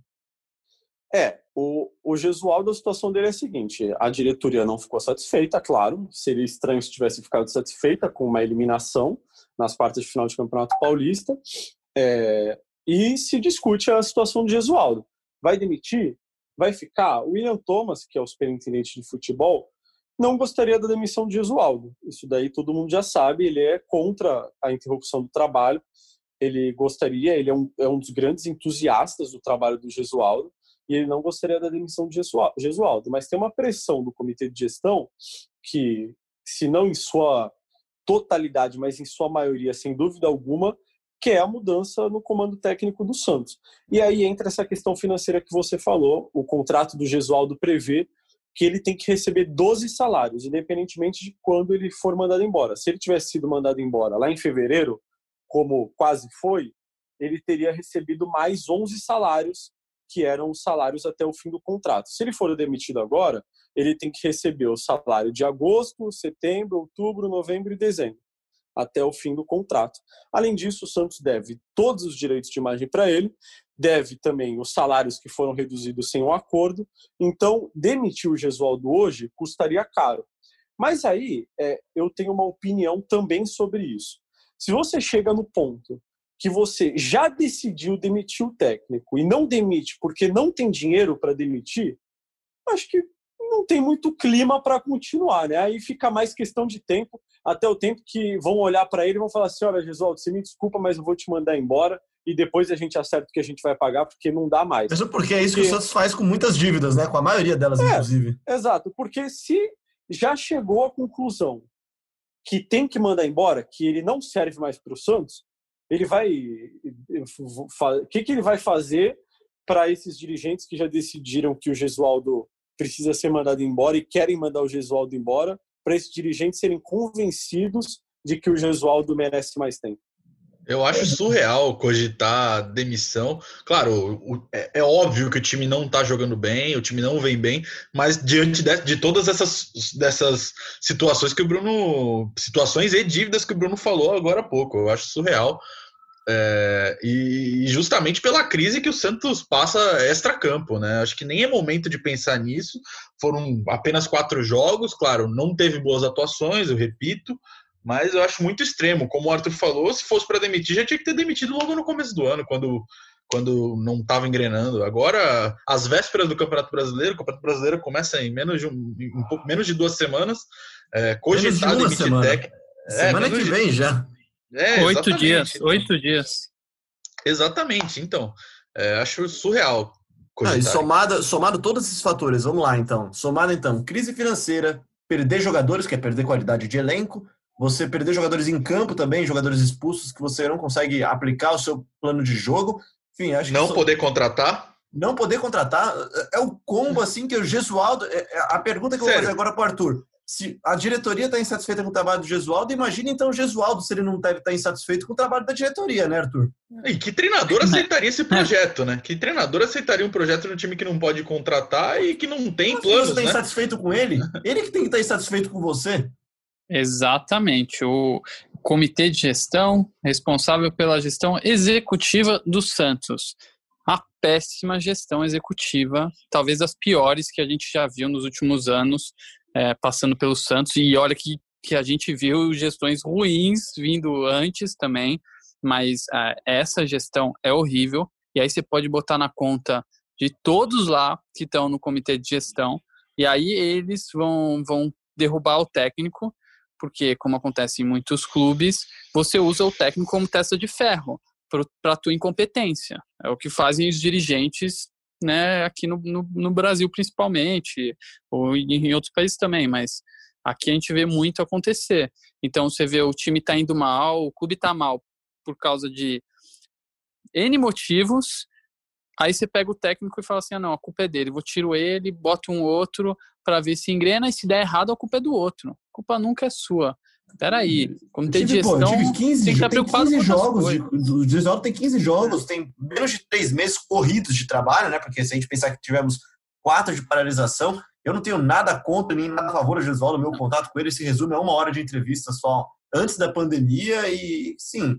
É, o, o Gesualdo, a situação dele é a seguinte: a diretoria não ficou satisfeita, claro. Seria estranho se tivesse ficado satisfeita com uma eliminação nas quartas de final de Campeonato Paulista. É, e se discute a situação do Gesualdo. Vai demitir? Vai ficar? O William Thomas, que é o superintendente de futebol, não gostaria da demissão de Gesualdo. Isso daí todo mundo já sabe, ele é contra a interrupção do trabalho. Ele gostaria, ele é um, é um dos grandes entusiastas do trabalho do Gesualdo e ele não gostaria da demissão de Gesua- Gesualdo. Mas tem uma pressão do comitê de gestão que, se não em sua totalidade, mas em sua maioria, sem dúvida alguma, que é a mudança no comando técnico do Santos. E aí entra essa questão financeira que você falou, o contrato do Gesualdo prevê que ele tem que receber 12 salários, independentemente de quando ele for mandado embora. Se ele tivesse sido mandado embora lá em fevereiro, como quase foi, ele teria recebido mais 11 salários que eram os salários até o fim do contrato. Se ele for demitido agora, ele tem que receber o salário de agosto, setembro, outubro, novembro e dezembro, até o fim do contrato. Além disso, o Santos deve todos os direitos de imagem para ele, deve também os salários que foram reduzidos sem o um acordo. Então, demitir o Gesualdo hoje custaria caro. Mas aí é, eu tenho uma opinião também sobre isso. Se você chega no ponto que você já decidiu demitir o técnico e não demite porque não tem dinheiro para demitir, acho que não tem muito clima para continuar, né? Aí fica mais questão de tempo, até o tempo que vão olhar para ele e vão falar assim: olha, Gesualdo, você me desculpa, mas eu vou te mandar embora e depois a gente acerta o que a gente vai pagar, porque não dá mais. Mesmo porque é isso porque... que o Santos faz com muitas dívidas, né? Com a maioria delas, é, inclusive. Exato, porque se já chegou à conclusão que tem que mandar embora, que ele não serve mais para o Santos, ele vai. O que, que ele vai fazer para esses dirigentes que já decidiram que o Gesualdo precisa ser mandado embora e querem mandar o Gesualdo embora, para esses dirigentes serem convencidos de que o Gesualdo merece mais tempo? Eu acho surreal cogitar demissão. Claro, o, é, é, óbvio que o time não está jogando bem, o time não vem bem, mas diante de, de, todas essas dessas situações que o Bruno. situações e dívidas que o Bruno falou agora há pouco, eu acho surreal. É, e justamente pela crise que o Santos passa extra-campo, né? Acho que nem é momento de pensar nisso. Foram apenas quatro jogos, claro, não teve boas atuações, eu repito, mas eu acho muito extremo. Como o Arthur falou, se fosse para demitir, já tinha que ter demitido logo no começo do ano, quando, quando não estava engrenando. Agora, às vésperas do Campeonato Brasileiro, o Campeonato Brasileiro começa em menos de, um, pouco, menos de duas semanas. É, cogitar de demitir técnico. É, semana que vem de... já. É, oito dias, então. oito dias. Exatamente, então. É, acho surreal. Ah, e somado, somado todos esses fatores, vamos lá então. Somado então, crise financeira, perder jogadores, que é perder qualidade de elenco, você perder jogadores em campo também, jogadores expulsos que você não consegue aplicar o seu plano de jogo. Enfim, acho não que poder contratar? Não poder contratar é o combo assim que o Gesualdo. É, é a pergunta que eu vou fazer agora para o Arthur. Se a diretoria está insatisfeita com o trabalho do Gesualdo, imagine então o Gesualdo se ele não deve estar tá insatisfeito com o trabalho da diretoria, né, Arthur? E que treinador aceitaria esse projeto, né? Que treinador aceitaria um projeto no time que não pode contratar e que não tem Mas planos, você está né? insatisfeito com ele? Ele que tem que estar tá insatisfeito com você? Exatamente. O comitê de gestão responsável pela gestão executiva do Santos. A péssima gestão executiva, talvez das piores que a gente já viu nos últimos anos, é, passando pelo Santos. E olha que, que a gente viu gestões ruins vindo antes também, mas é, essa gestão é horrível. E aí você pode botar na conta de todos lá que estão no comitê de gestão, e aí eles vão, vão derrubar o técnico porque, como acontece em muitos clubes, você usa o técnico como testa de ferro para a tua incompetência. É o que fazem os dirigentes né, aqui no, no, no, Brasil principalmente, ou em outros países também, mas aqui a gente vê muito acontecer. Então você vê o time está indo mal, o clube está mal por causa de N motivos, aí você pega o técnico e fala assim, ah não, a culpa é dele, vou tiro ele, boto um outro para ver se engrena e se der errado a culpa é do outro culpa nunca é sua. Peraí, comitê de gestão tive 15, tem que estar preocupado 15 jogos. O Gesualdo tem 15 jogos, tem menos de três meses corridos de trabalho, né? Porque se a gente pensar que tivemos quatro de paralisação, eu não tenho nada contra nem nada a favor do Gesualdo. Meu contato com ele se resume a uma hora de entrevista só antes da pandemia e, sim,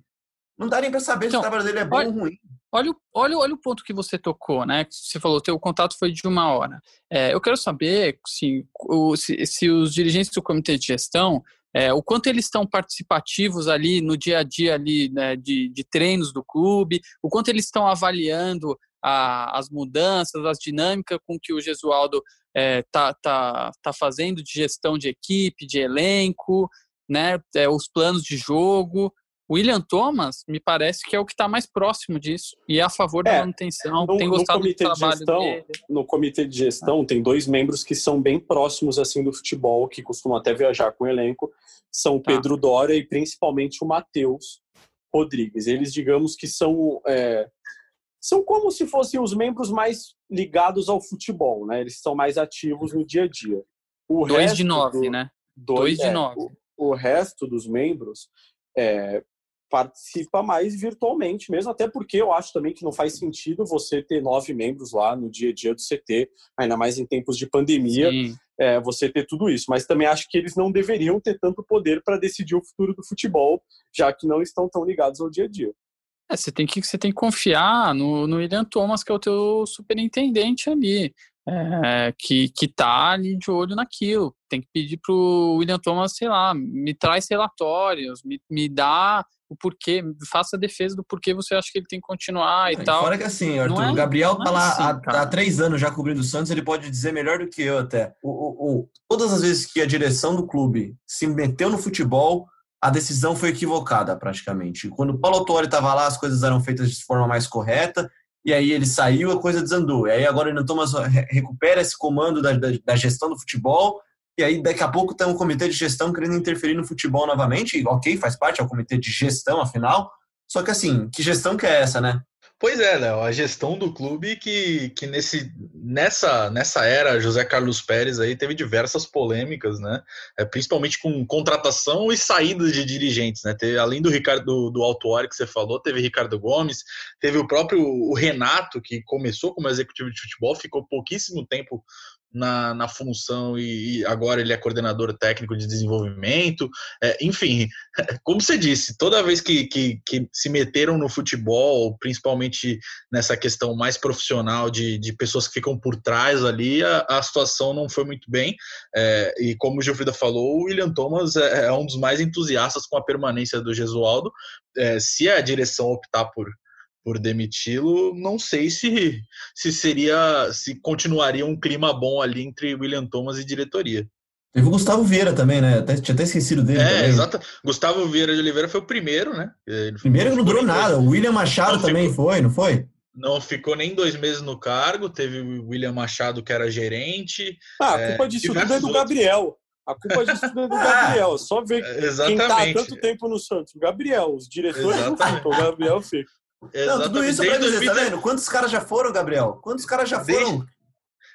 não dá nem para saber então, se o trabalho dele é bom olha, ou ruim. Olha, olha, olha o ponto que você tocou, né? Você falou que o contato foi de uma hora. É, eu quero saber se, se, se os dirigentes do comitê de gestão é, o quanto eles estão participativos ali no dia a dia ali, né, de, de treinos do clube, o quanto eles estão avaliando a, as mudanças, as dinâmicas com que o Gesualdo está é, tá, tá, tá fazendo de gestão de equipe, de elenco, né, é, os planos de jogo. William Thomas me parece que é o que está mais próximo disso e é a favor da é, manutenção. No, tem gostado do trabalho de gestão, dele. No comitê de gestão ah. tem dois membros que são bem próximos assim do futebol, que costumam até viajar com o elenco, são o tá. Pedro Dória e principalmente o Matheus Rodrigues. Eles, digamos que são é, são como se fossem os membros mais ligados ao futebol, né? Eles são mais ativos no dia a dia. O dois de nove, do, né? Dois, dois de é, nove. O, o, resto dos membros é, participa mais virtualmente mesmo, até porque eu acho também que não faz sentido você ter nove membros lá no dia a dia do CT, ainda mais em tempos de pandemia, é, você ter tudo isso. Mas também acho que eles não deveriam ter tanto poder para decidir o futuro do futebol, já que não estão tão ligados ao dia a dia. É, você tem que você tem que confiar no, no William Thomas, que é o teu superintendente ali é, que, que tá ali de olho naquilo. Tem que pedir pro William Thomas, sei lá, me traz relatórios, me, me dá o porquê, faça a defesa do porquê você acha que ele tem que continuar e é, tal. Fora que assim, Arthur, é, o Gabriel tá é lá assim, há, há, três anos já cobrindo o Santos, ele pode dizer melhor do que eu até. O, o, o, todas as vezes que a direção do clube se meteu no futebol, a decisão foi equivocada praticamente. Quando o Paulo Autori estava lá, as coisas eram feitas de forma mais correta, e aí ele saiu, a coisa desandou. E aí agora o Thomas recupera esse comando da, da, da, gestão do futebol, e aí daqui a pouco tem um comitê de gestão querendo interferir no futebol novamente. Ok, faz parte, é o comitê de gestão, afinal. Só que assim, que gestão que é essa, né? Pois é, Léo, a gestão do clube que, que nesse, nessa, nessa era, José Carlos Pérez aí teve diversas polêmicas, né? É, principalmente com contratação e saída de dirigentes, né? Teve, além do Ricardo do, do Altuari que você falou, teve Ricardo Gomes, teve o próprio o Renato, que começou como executivo de futebol, ficou pouquíssimo tempo na, na função e, e, agora ele é coordenador técnico de desenvolvimento. É, enfim, [LAUGHS] como você disse, toda vez que, que, que, se meteram no futebol, principalmente nessa questão mais profissional de, de pessoas que ficam por trás ali, a, a situação não foi muito bem. É, e como o Gilfrida falou, o William Thomas é, é, um dos mais entusiastas com a permanência do Gesualdo. É, se a direção optar por por demiti-lo, não sei se, se seria, se continuaria um clima bom ali entre William Thomas e diretoria. Teve o Gustavo Vieira também, né? Até, tinha até esquecido dele. É, exato. Gustavo Vieira de Oliveira foi o primeiro, né? Ele primeiro não durou nada. O William Machado não também ficou, foi, não foi? Não ficou nem dois meses no cargo. Teve o William Machado, que era gerente. Ah, a culpa é, disso tudo é do Gabriel. A culpa disso tudo é do [LAUGHS] Gabriel. Só ver quem tá há tanto tempo no Santos. O Gabriel. Os diretores Exatamente. não ficam. O Gabriel fica. Não, tudo isso pra dizer, 2010... tá vendo? Quantos caras já foram, Gabriel? Quantos caras já foram? Desde,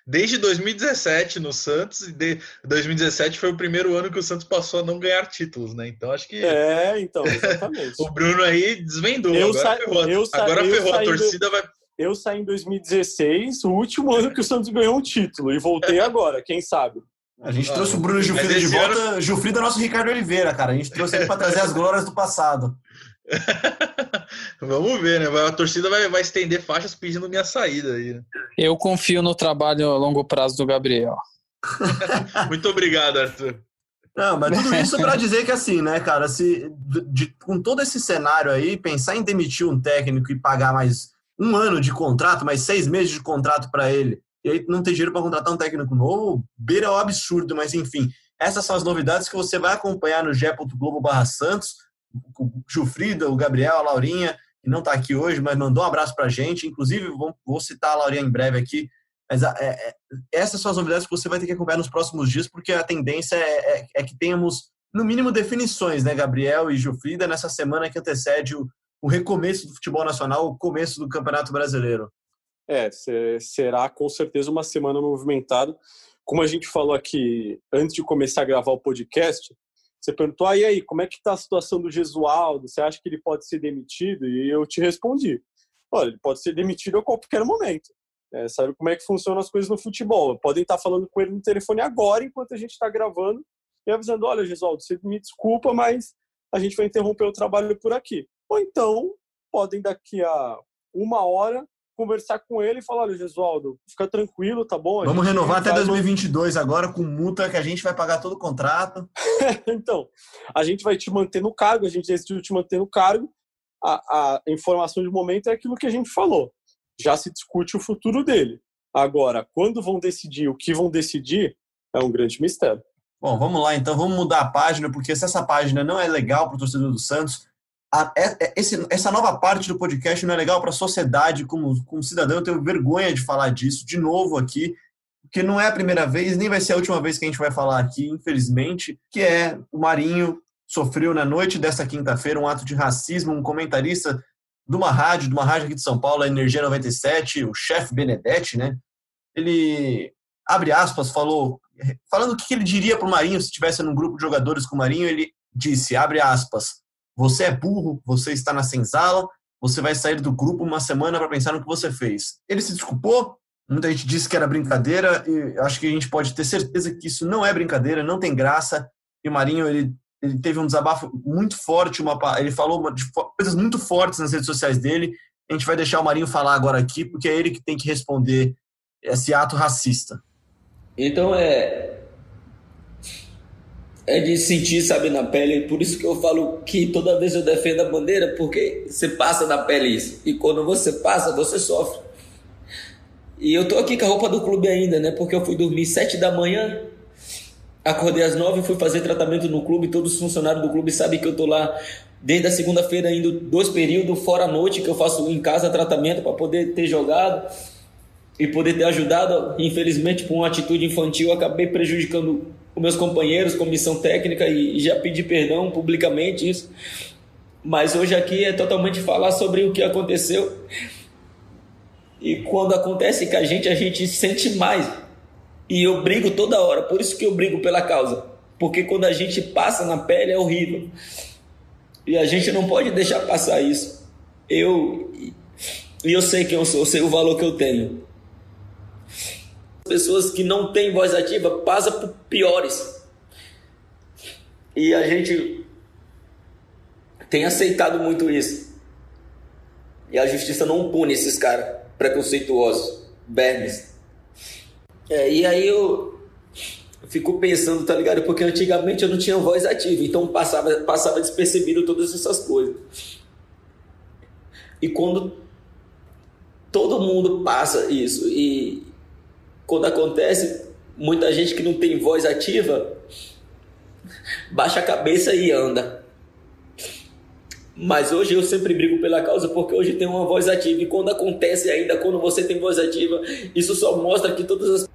desde 2017 no Santos, e de 2017 foi o primeiro ano que o Santos passou a não ganhar títulos, né? Então acho que. É, então, exatamente. [LAUGHS] o Bruno aí desvendou. Eu agora ferrou, agora eu ferrou. a torcida do... vai. Eu saí em 2016, o último ano que o Santos ganhou um título, e voltei agora, quem sabe? A gente ah, trouxe o Bruno Gilfrida de volta. Ano... Gilfrida é nosso Ricardo Oliveira, cara. A gente trouxe ele para trazer as glórias do passado. [LAUGHS] Vamos ver, né? A torcida vai, vai estender faixas pedindo minha saída aí. Né? Eu confio no trabalho a longo prazo do Gabriel. [LAUGHS] Muito obrigado, Arthur. Não, mas tudo isso para [LAUGHS] dizer que assim, né, cara, se de, com todo esse cenário aí, pensar em demitir um técnico e pagar mais um ano de contrato, mais seis meses de contrato para ele, e aí não ter dinheiro para contratar um técnico novo, beira o absurdo, mas enfim, essas são as novidades que você vai acompanhar no Globo Barra Santos o Gilfrida, o Gabriel, a Laurinha, que não está aqui hoje, mas mandou um abraço para a gente. Inclusive, vou, citar a Laurinha em breve aqui. Mas é, é, essas são as novidades que você vai ter que acompanhar nos próximos dias, porque a tendência é, é, é que tenhamos, no mínimo, definições, né, Gabriel e Gilfrida, nessa semana que antecede o, o recomeço do futebol nacional, o começo do Campeonato Brasileiro. É, será com certeza uma semana movimentada. Como a gente falou aqui antes de começar a gravar o podcast, você perguntou, ah, e aí, como é que está a situação do Gesualdo? Você acha que ele pode ser demitido? E eu te respondi, olha, ele pode ser demitido a qualquer momento. É, sabe como é que funcionam as coisas no futebol? Podem estar falando com ele no telefone agora, enquanto a gente está gravando, e avisando, olha, Gesualdo, você me desculpa, mas a gente vai interromper o trabalho por aqui. Ou então, podem daqui a uma hora conversar com ele e falar, olha, Gesualdo, fica tranquilo, tá bom? A Vamos renovar até 2022 agora com multa que a gente vai pagar todo o contrato. [LAUGHS] então, a gente vai te manter no cargo, a gente decidiu te manter no cargo. A, a informação de momento é aquilo que a gente falou. Já se discute o futuro dele. Agora, quando vão decidir, o que vão decidir, é um grande mistério. Bom, vamos lá então, vamos mudar a página, porque se essa página não é legal para o torcedor do Santos, a, é, é, esse, essa nova parte do podcast não é legal para a sociedade, como, como cidadão, eu tenho vergonha de falar disso de novo aqui, porque não é a primeira vez, nem vai ser a última vez que a gente vai falar aqui, infelizmente, que é o Marinho sofreu na noite desta quinta-feira um ato de racismo, um comentarista de uma rádio, de uma rádio aqui de São Paulo, a Energia 97, o chefe Benedetti, né? Ele, abre aspas, falou, falando o que ele diria para o Marinho se estivesse num grupo de jogadores com o Marinho, ele disse, abre aspas, você é burro, você está na senzala, você vai sair do grupo uma semana para pensar no que você fez. Ele se desculpou, muita gente disse que era brincadeira, e acho que a gente pode ter certeza que isso não é brincadeira, não tem graça. E o Marinho, ele, ele teve um desabafo muito forte, uma, ele falou de coisas muito fortes nas redes sociais dele. A gente vai deixar o Marinho falar agora aqui, porque é ele que tem que responder esse ato racista. Então é é de sentir, sabe, na pele. Por isso que eu falo que toda vez eu defendo a bandeira, porque você passa na pele isso. E quando você passa, você sofre. E eu tô aqui com a roupa do clube ainda, né? Porque eu fui dormir sete da manhã, acordei às nove, fui fazer tratamento no clube. Todos os funcionários do clube sabem que eu tô lá desde a segunda-feira indo dois períodos, fora a noite, que eu faço em casa tratamento para poder ter jogado e poder ter ajudado. Infelizmente, por uma atitude infantil, acabei prejudicando os meus companheiros, comissão técnica, e já pedi perdão publicamente isso. Mas hoje aqui é totalmente falar sobre o que aconteceu. E quando acontece com a gente, a gente sente mais. E eu brigo toda hora, por isso que eu brigo pela causa. Porque quando a gente passa na pele é horrível. E a gente não pode deixar passar isso. Eu e eu sei quem eu sou, eu sei o valor que eu tenho pessoas que não têm voz ativa passam por piores. E a gente tem aceitado muito isso. E a justiça não pune esses caras preconceituosos, bernes. É, e aí eu fico pensando, tá ligado? Porque antigamente eu não tinha voz ativa, então passava, passava despercebido todas essas coisas. E quando todo mundo passa isso e quando acontece, muita gente que não tem voz ativa baixa a cabeça e anda. Mas hoje eu sempre brigo pela causa porque hoje tem uma voz ativa e quando acontece ainda, quando você tem voz ativa, isso só mostra que todas as.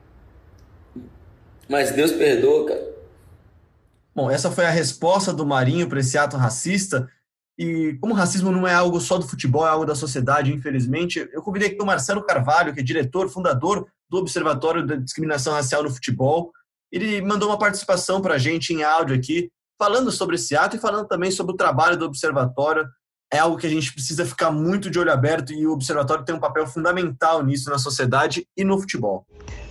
Mas Deus perdoa, cara. Bom, essa foi a resposta do Marinho para esse ato racista. E como o racismo não é algo só do futebol, é algo da sociedade, infelizmente, eu convidei aqui o Marcelo Carvalho, que é diretor, fundador do Observatório da Discriminação Racial no Futebol. Ele mandou uma participação para a gente em áudio aqui, falando sobre esse ato e falando também sobre o trabalho do Observatório. É algo que a gente precisa ficar muito de olho aberto e o Observatório tem um papel fundamental nisso na sociedade e no futebol.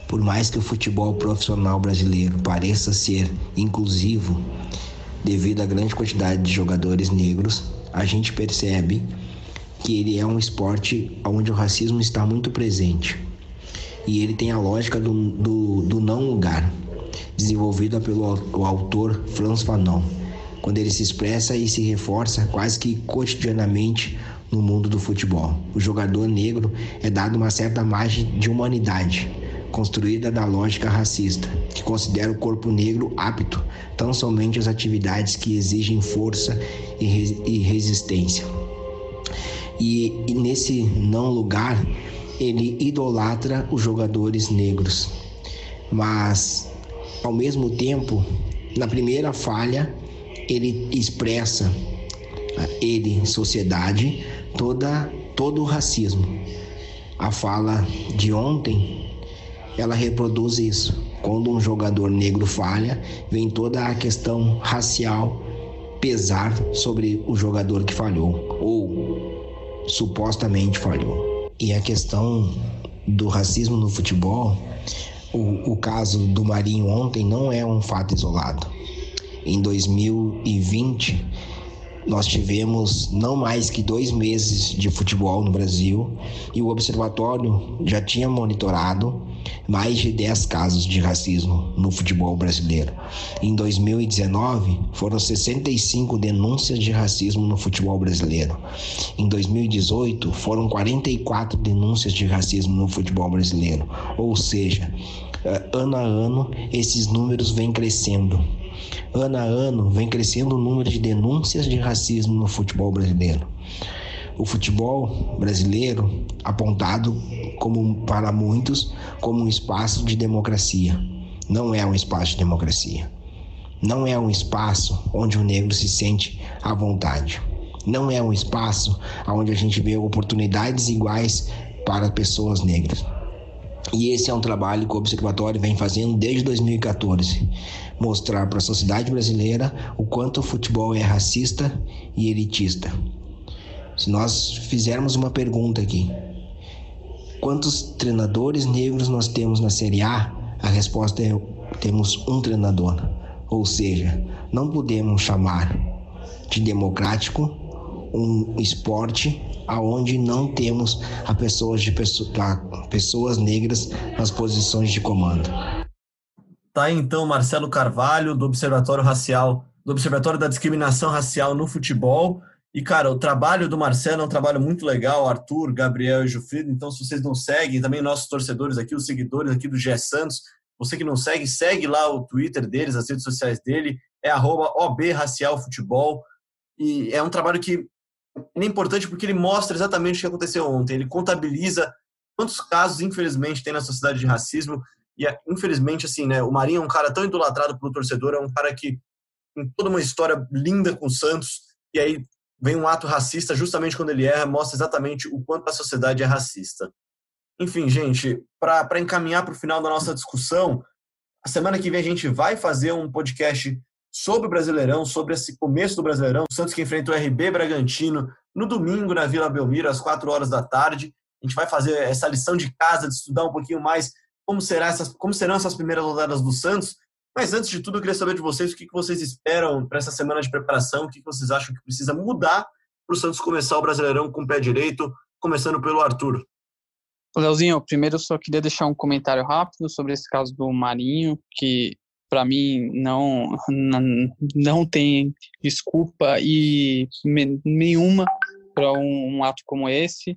Por mais que o futebol profissional brasileiro pareça ser inclusivo, devido à grande quantidade de jogadores negros, a gente percebe que ele é um esporte onde o racismo está muito presente e ele tem a lógica do, do, do não lugar, desenvolvida pelo autor Franz Fanon, quando ele se expressa e se reforça quase que cotidianamente no mundo do futebol. O jogador negro é dado uma certa margem de humanidade, construída da lógica racista, que considera o corpo negro apto tão somente às atividades que exigem força e, e resistência. E, e nesse não lugar, ele idolatra os jogadores negros. Mas, ao mesmo tempo, na primeira falha, ele expressa, ele, sociedade, toda, todo o racismo. A fala de ontem, ela reproduz isso. Quando um jogador negro falha, vem toda a questão racial pesar sobre o jogador que falhou ou supostamente falhou. E a questão do racismo no futebol, o, o caso do Marinho ontem não é um fato isolado. Em 2020, nós tivemos não mais que dois meses de futebol no Brasil e o observatório já tinha monitorado mais de 10 casos de racismo no futebol brasileiro. Em 2019, foram 65 denúncias de racismo no futebol brasileiro. Em 2018, foram 44 denúncias de racismo no futebol brasileiro. Ou seja, eh, ano a ano, esses números vêm crescendo. Ano a ano, vem crescendo o número de denúncias de racismo no futebol brasileiro o futebol brasileiro apontado como para muitos como um espaço de democracia. Não é um espaço de democracia. Não é um espaço onde o negro se sente à vontade. Não é um espaço onde a gente vê oportunidades iguais para pessoas negras. E esse é um trabalho que o Observatório vem fazendo desde 2014 mostrar para a sociedade brasileira o quanto o futebol é racista e elitista. Se nós fizermos uma pergunta aqui, quantos treinadores negros nós temos na Série A? A resposta é temos um treinador. Ou seja, não podemos chamar de democrático um esporte aonde não temos a pessoas, de, a pessoas negras nas posições de comando. Tá então Marcelo Carvalho, do Observatório Racial, do Observatório da Discriminação Racial no Futebol. E, cara, o trabalho do Marcelo é um trabalho muito legal, Arthur, Gabriel e Jufrido. Então, se vocês não seguem, também nossos torcedores aqui, os seguidores aqui do Gé Santos, você que não segue, segue lá o Twitter deles, as redes sociais dele, é arroba obracialfutebol. E é um trabalho que é importante porque ele mostra exatamente o que aconteceu ontem. Ele contabiliza quantos casos, infelizmente, tem na sociedade de racismo. E, infelizmente, assim, né, o Marinho é um cara tão idolatrado pelo torcedor, é um cara que tem toda uma história linda com o Santos, e aí vem um ato racista justamente quando ele erra, mostra exatamente o quanto a sociedade é racista. Enfim, gente, para encaminhar para o final da nossa discussão, a semana que vem a gente vai fazer um podcast sobre o Brasileirão, sobre esse começo do Brasileirão. O Santos que enfrenta o RB Bragantino no domingo na Vila Belmiro, às 4 horas da tarde. A gente vai fazer essa lição de casa, de estudar um pouquinho mais como, será essas, como serão essas primeiras rodadas do Santos. Mas antes de tudo, eu queria saber de vocês o que vocês esperam para essa semana de preparação, o que vocês acham que precisa mudar para o Santos começar o Brasileirão com o pé direito, começando pelo Arthur. Leozinho, primeiro só queria deixar um comentário rápido sobre esse caso do Marinho, que para mim não, não, não tem desculpa e nenhuma para um, um, ato como esse.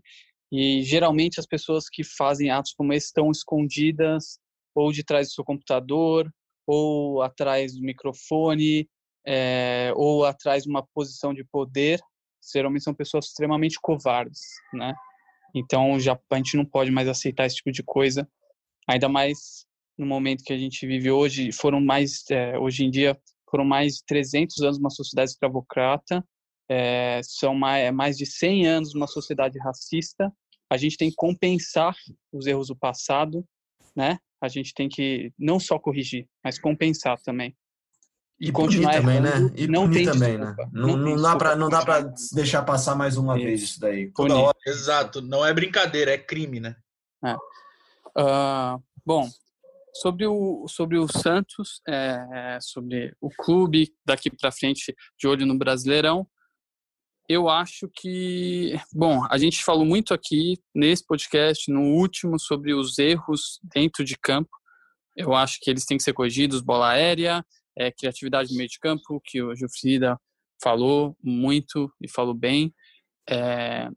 E geralmente as pessoas que fazem atos como esse estão escondidas ou de trás do seu computador, ou atrás do microfone, é, ou atrás de uma posição de poder. Geralmente são pessoas extremamente covardes, né? Então já a gente não pode mais aceitar esse tipo de coisa, ainda mais no momento que a gente vive hoje, foram mais, é, hoje em dia, foram mais de 300 anos uma sociedade escravocrata, é, são mais, mais de 100 anos uma sociedade racista. A gente tem que compensar os erros do passado, né? A gente tem que não só corrigir, mas compensar também. E, e continuar também, errando, né? E não tem também, né? Não, não, não dá para não dá para deixar passar mais uma isso. vez isso daí. Toda hora. Exato, não é brincadeira, é crime, né? É. Uh, bom, Sobre o, sobre o Santos, é, sobre o clube daqui para frente, de olho no Brasileirão, eu acho que, bom, a gente falou muito aqui nesse podcast, no último, sobre os erros dentro de campo. Eu acho que eles têm que ser corrigidos, bola aérea, é, criatividade no meio de campo, que o Gilfrida falou muito e falou bem. É,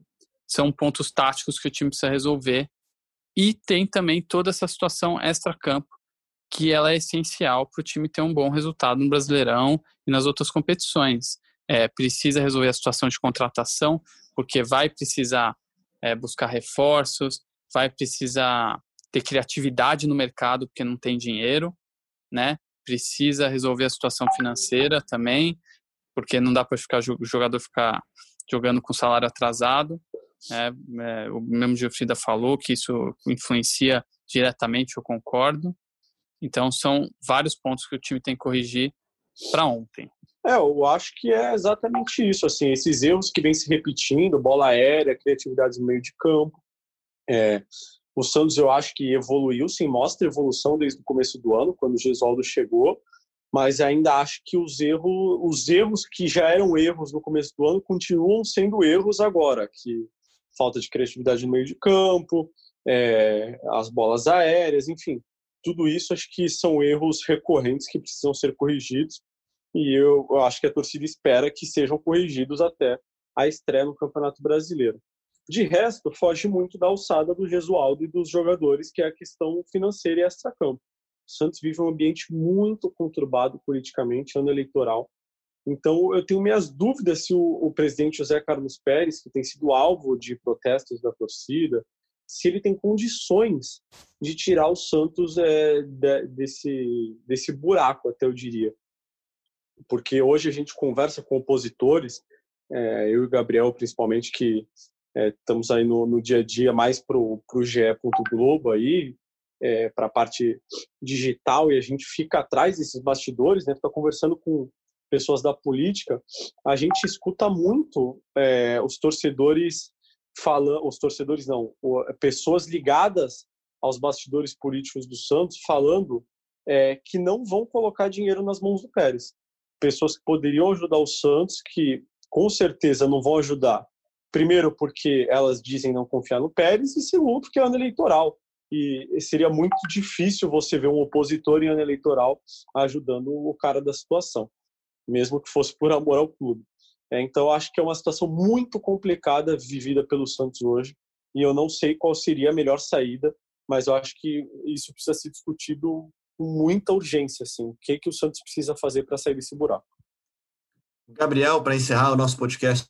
são pontos táticos que o time precisa resolver e tem também toda essa situação extra-campo, que ela é essencial para o time ter um bom resultado no Brasileirão e nas outras competições. É, precisa resolver a situação de contratação, porque vai precisar é, buscar reforços, vai precisar ter criatividade no mercado, porque não tem dinheiro, né? Precisa resolver a situação financeira também, porque não dá para ficar o jogador ficar jogando com salário atrasado. É, é, o mesmo Gilfrida falou que isso influencia diretamente, eu concordo. Então, são vários pontos que o time tem que corrigir para ontem. É, eu acho que é exatamente isso. Assim, esses erros que vêm se repetindo, bola aérea, criatividade no meio de campo. É, o Santos, eu acho que evoluiu, sim, mostra evolução desde o começo do ano, quando o Gesualdo chegou, mas ainda acho que os erros, os erros que já eram erros no começo do ano continuam sendo erros agora, que falta de criatividade no meio de campo, é, as bolas aéreas, enfim. Tudo isso acho que são erros recorrentes que precisam ser corrigidos e eu, acho que a torcida espera que sejam corrigidos até a estreia no Campeonato Brasileiro. De resto, foge muito da alçada do Gesualdo e dos jogadores, que é a questão financeira e extra-campo. O Santos vive um ambiente muito conturbado politicamente, ano eleitoral, então, eu tenho minhas dúvidas se o, o, presidente José Carlos Pérez, que tem sido alvo de protestos da torcida, se ele tem condições de tirar o Santos é, de, desse, desse buraco, até eu diria. Porque hoje a gente conversa com opositores, é, eu e o Gabriel principalmente, que é, estamos aí no, no, dia a dia mais pro, pro GE. Globo aí, é, para a parte digital e a gente fica atrás desses bastidores, né? Conversando com pessoas da política, a gente escuta muito é, os torcedores falando, os torcedores não, pessoas ligadas aos bastidores políticos do Santos falando é, que não vão colocar dinheiro nas mãos do Pérez. Pessoas que poderiam ajudar o Santos, que com certeza não vão ajudar. Primeiro, porque elas dizem não confiar no Pérez, e segundo, porque é ano eleitoral. E seria muito difícil você ver um opositor em ano eleitoral ajudando o cara da situação, mesmo que fosse por amor ao clube. É, então, acho que é uma situação muito complicada vivida pelo Santos hoje, e eu não sei qual seria a melhor saída, mas eu acho que isso precisa ser discutido com muita urgência, assim. O que, que o Santos precisa fazer para sair desse buraco? Gabriel, para encerrar o nosso podcast.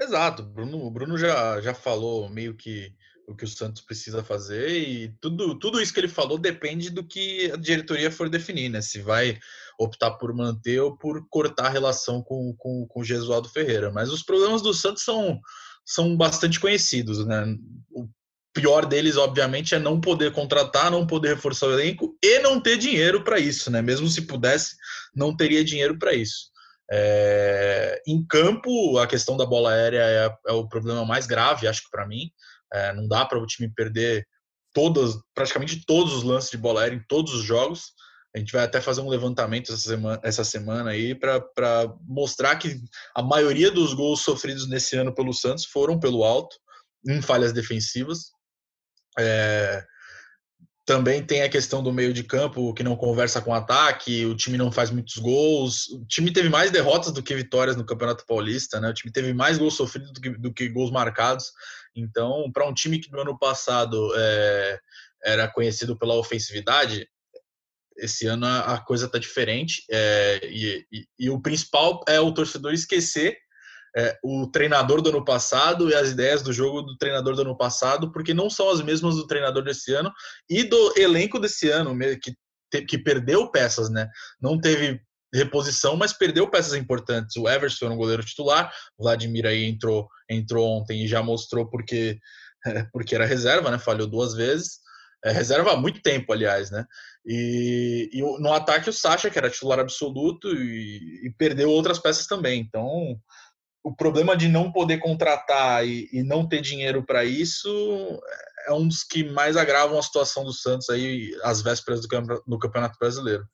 Exato, Bruno, o Bruno já, já falou meio que o que o Santos precisa fazer e tudo, tudo isso que ele falou depende do que a diretoria for definir, né? Se vai optar por manter ou por cortar a relação com, com, com o Gesualdo Ferreira. Mas os problemas do Santos são, são bastante conhecidos, né? O pior deles, obviamente, é não poder contratar, não poder reforçar o elenco e não ter dinheiro para isso, né? Mesmo se pudesse, não teria dinheiro para isso. É... Em campo, a questão da bola aérea é, é o problema mais grave, acho que para mim. É, não dá para o time perder todas, praticamente todos os lances de bola aérea em todos os jogos. A gente vai até fazer um levantamento essa semana, essa semana aí para mostrar que a maioria dos gols sofridos nesse ano pelo Santos foram pelo alto, em falhas defensivas. É, também tem a questão do meio de campo que não conversa com o ataque, o time não faz muitos gols. O time teve mais derrotas do que vitórias no Campeonato Paulista, né? O time teve mais gols sofridos do que, do que gols marcados. Então, para um time que no ano passado é, era conhecido pela ofensividade, esse ano a, coisa está diferente. É, e, e, e o principal é o torcedor esquecer é, o treinador do ano passado e as ideias do jogo do treinador do ano passado, porque não são as mesmas do treinador desse ano e do elenco desse ano, que, que perdeu peças, né? Não teve reposição, mas perdeu peças importantes. O Everson era um goleiro titular, o Vladimir aí entrou, entrou ontem e já mostrou porque, [LAUGHS] porque era reserva, né? Falhou duas vezes. É, reserva há muito tempo, aliás, né? E, e, no ataque o Sacha, que era titular absoluto, e, e perdeu outras peças também. Então, o problema de não poder contratar e, e não ter dinheiro para isso é um dos que mais agravam a situação do Santos aí às vésperas do, do Campeonato Brasileiro.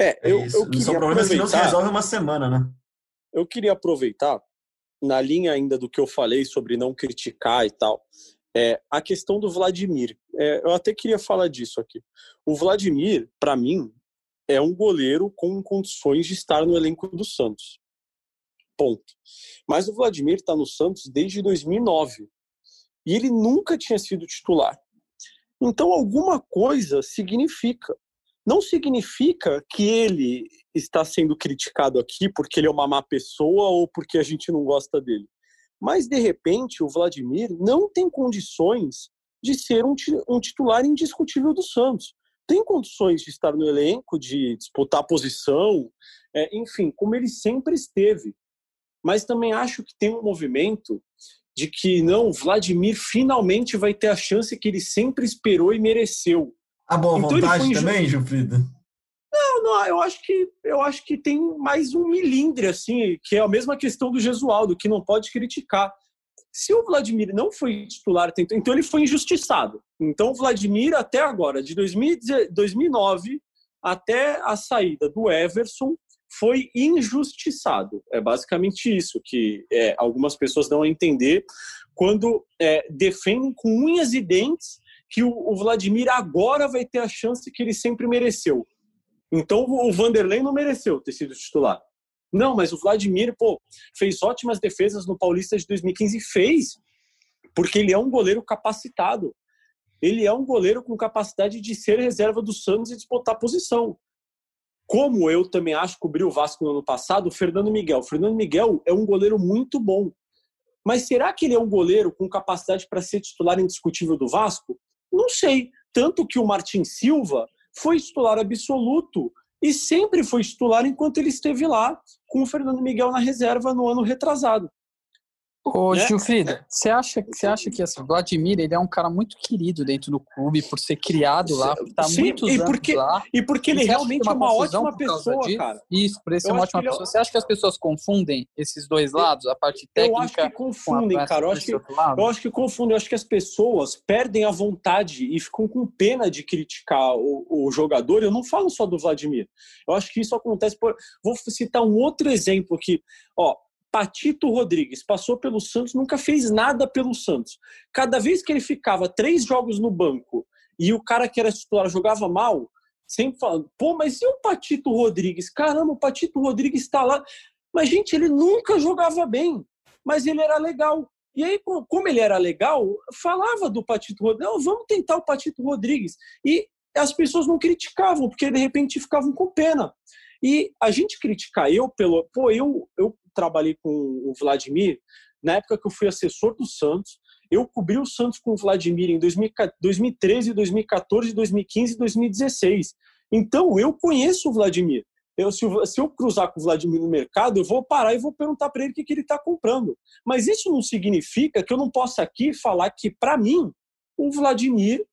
É, é eu, eu queria São problemas que não se resolvem uma semana, né? Eu queria aproveitar, na linha ainda do que eu falei sobre não criticar e tal, é, a questão do Vladimir. É, eu até queria falar disso aqui. O Vladimir, para mim, é um goleiro com condições de estar no elenco do Santos. Ponto. Mas o Vladimir está no Santos desde 2009 e ele nunca tinha sido titular. Então, alguma coisa significa. Não significa que ele está sendo criticado aqui porque ele é uma má pessoa ou porque a gente não gosta dele. Mas, de repente, o Vladimir não tem condições de ser um, um titular indiscutível do Santos. Tem condições de estar no elenco, de disputar posição, é, enfim, como ele sempre esteve mas também acho que tem um movimento de que não, Vladimir finalmente vai ter a chance que ele sempre esperou e mereceu. A boa então, vontade também, Gilfrida? Não, não, eu acho que eu acho que tem mais um milindre assim, que é a mesma questão do Gesualdo, que não pode criticar. Se o Vladimir não foi titular, então ele foi injustiçado. Então o Vladimir até agora, de 2009 até a saída do Everson, foi injustiçado. É basicamente isso que é, algumas pessoas dão a entender quando é, defendem com unhas e dentes que o, Vladimir agora vai ter a chance que ele sempre mereceu. Então o Vanderlei não mereceu ter sido titular. Não, mas o Vladimir, pô, fez ótimas defesas no Paulista de 2015 fez, porque ele é um goleiro capacitado. Ele é um goleiro com capacidade de ser reserva do Santos e disputar posição como eu também acho que cobriu o Vasco no ano passado, o Fernando Miguel. O Fernando Miguel é um goleiro muito bom. Mas será que ele é um goleiro com capacidade para ser titular indiscutível do Vasco? Não sei. Tanto que o Martin Silva foi titular absoluto e sempre foi titular enquanto ele esteve lá com o Fernando Miguel na reserva no ano retrasado. Ô, né? Gilfrida, você acha, você acha que assim, o Vladimir ele é um cara muito querido dentro do clube por ser criado lá, por estar Sim, muitos e anos porque- lá? E porque ele realmente é uma ótima pessoa, disso? cara. Isso, por isso é uma ótima é- pessoa. Você acha que as pessoas confundem esses dois lados, a parte Eu acho técnica que confundem, cara. Eu acho que, eu acho que confundem. Eu acho que as pessoas perdem a vontade e ficam com pena de criticar o, o jogador. Eu não falo só do Vladimir. Eu acho que isso acontece por. Vou citar um outro exemplo aqui. Ó, Patito Rodrigues passou pelo Santos, nunca fez nada pelo Santos. Cada vez que ele ficava três jogos no banco e o cara que era titular jogava mal, sempre falando, pô, mas e o Patito Rodrigues? Caramba, o Patito Rodrigues está lá. Mas, gente, ele nunca jogava bem, mas ele era legal. E aí, co- como ele era legal, falava do Patito Rodrigues, vamos tentar o Patito Rodrigues. E as pessoas não criticavam, porque de repente ficavam com pena. E a gente criticar eu pelo. Pô, eu, eu trabalhei com o Vladimir na época que eu fui assessor do Santos. Eu cobri o Santos com o Vladimir em 2014 2013, 2014, 2015 e 2016. Então, eu conheço o Vladimir. Eu, se, eu, se eu cruzar com o Vladimir no mercado, eu vou parar e vou perguntar para ele o que, que ele está comprando. Mas isso não significa que eu não possa aqui falar que, para mim, o Vladimir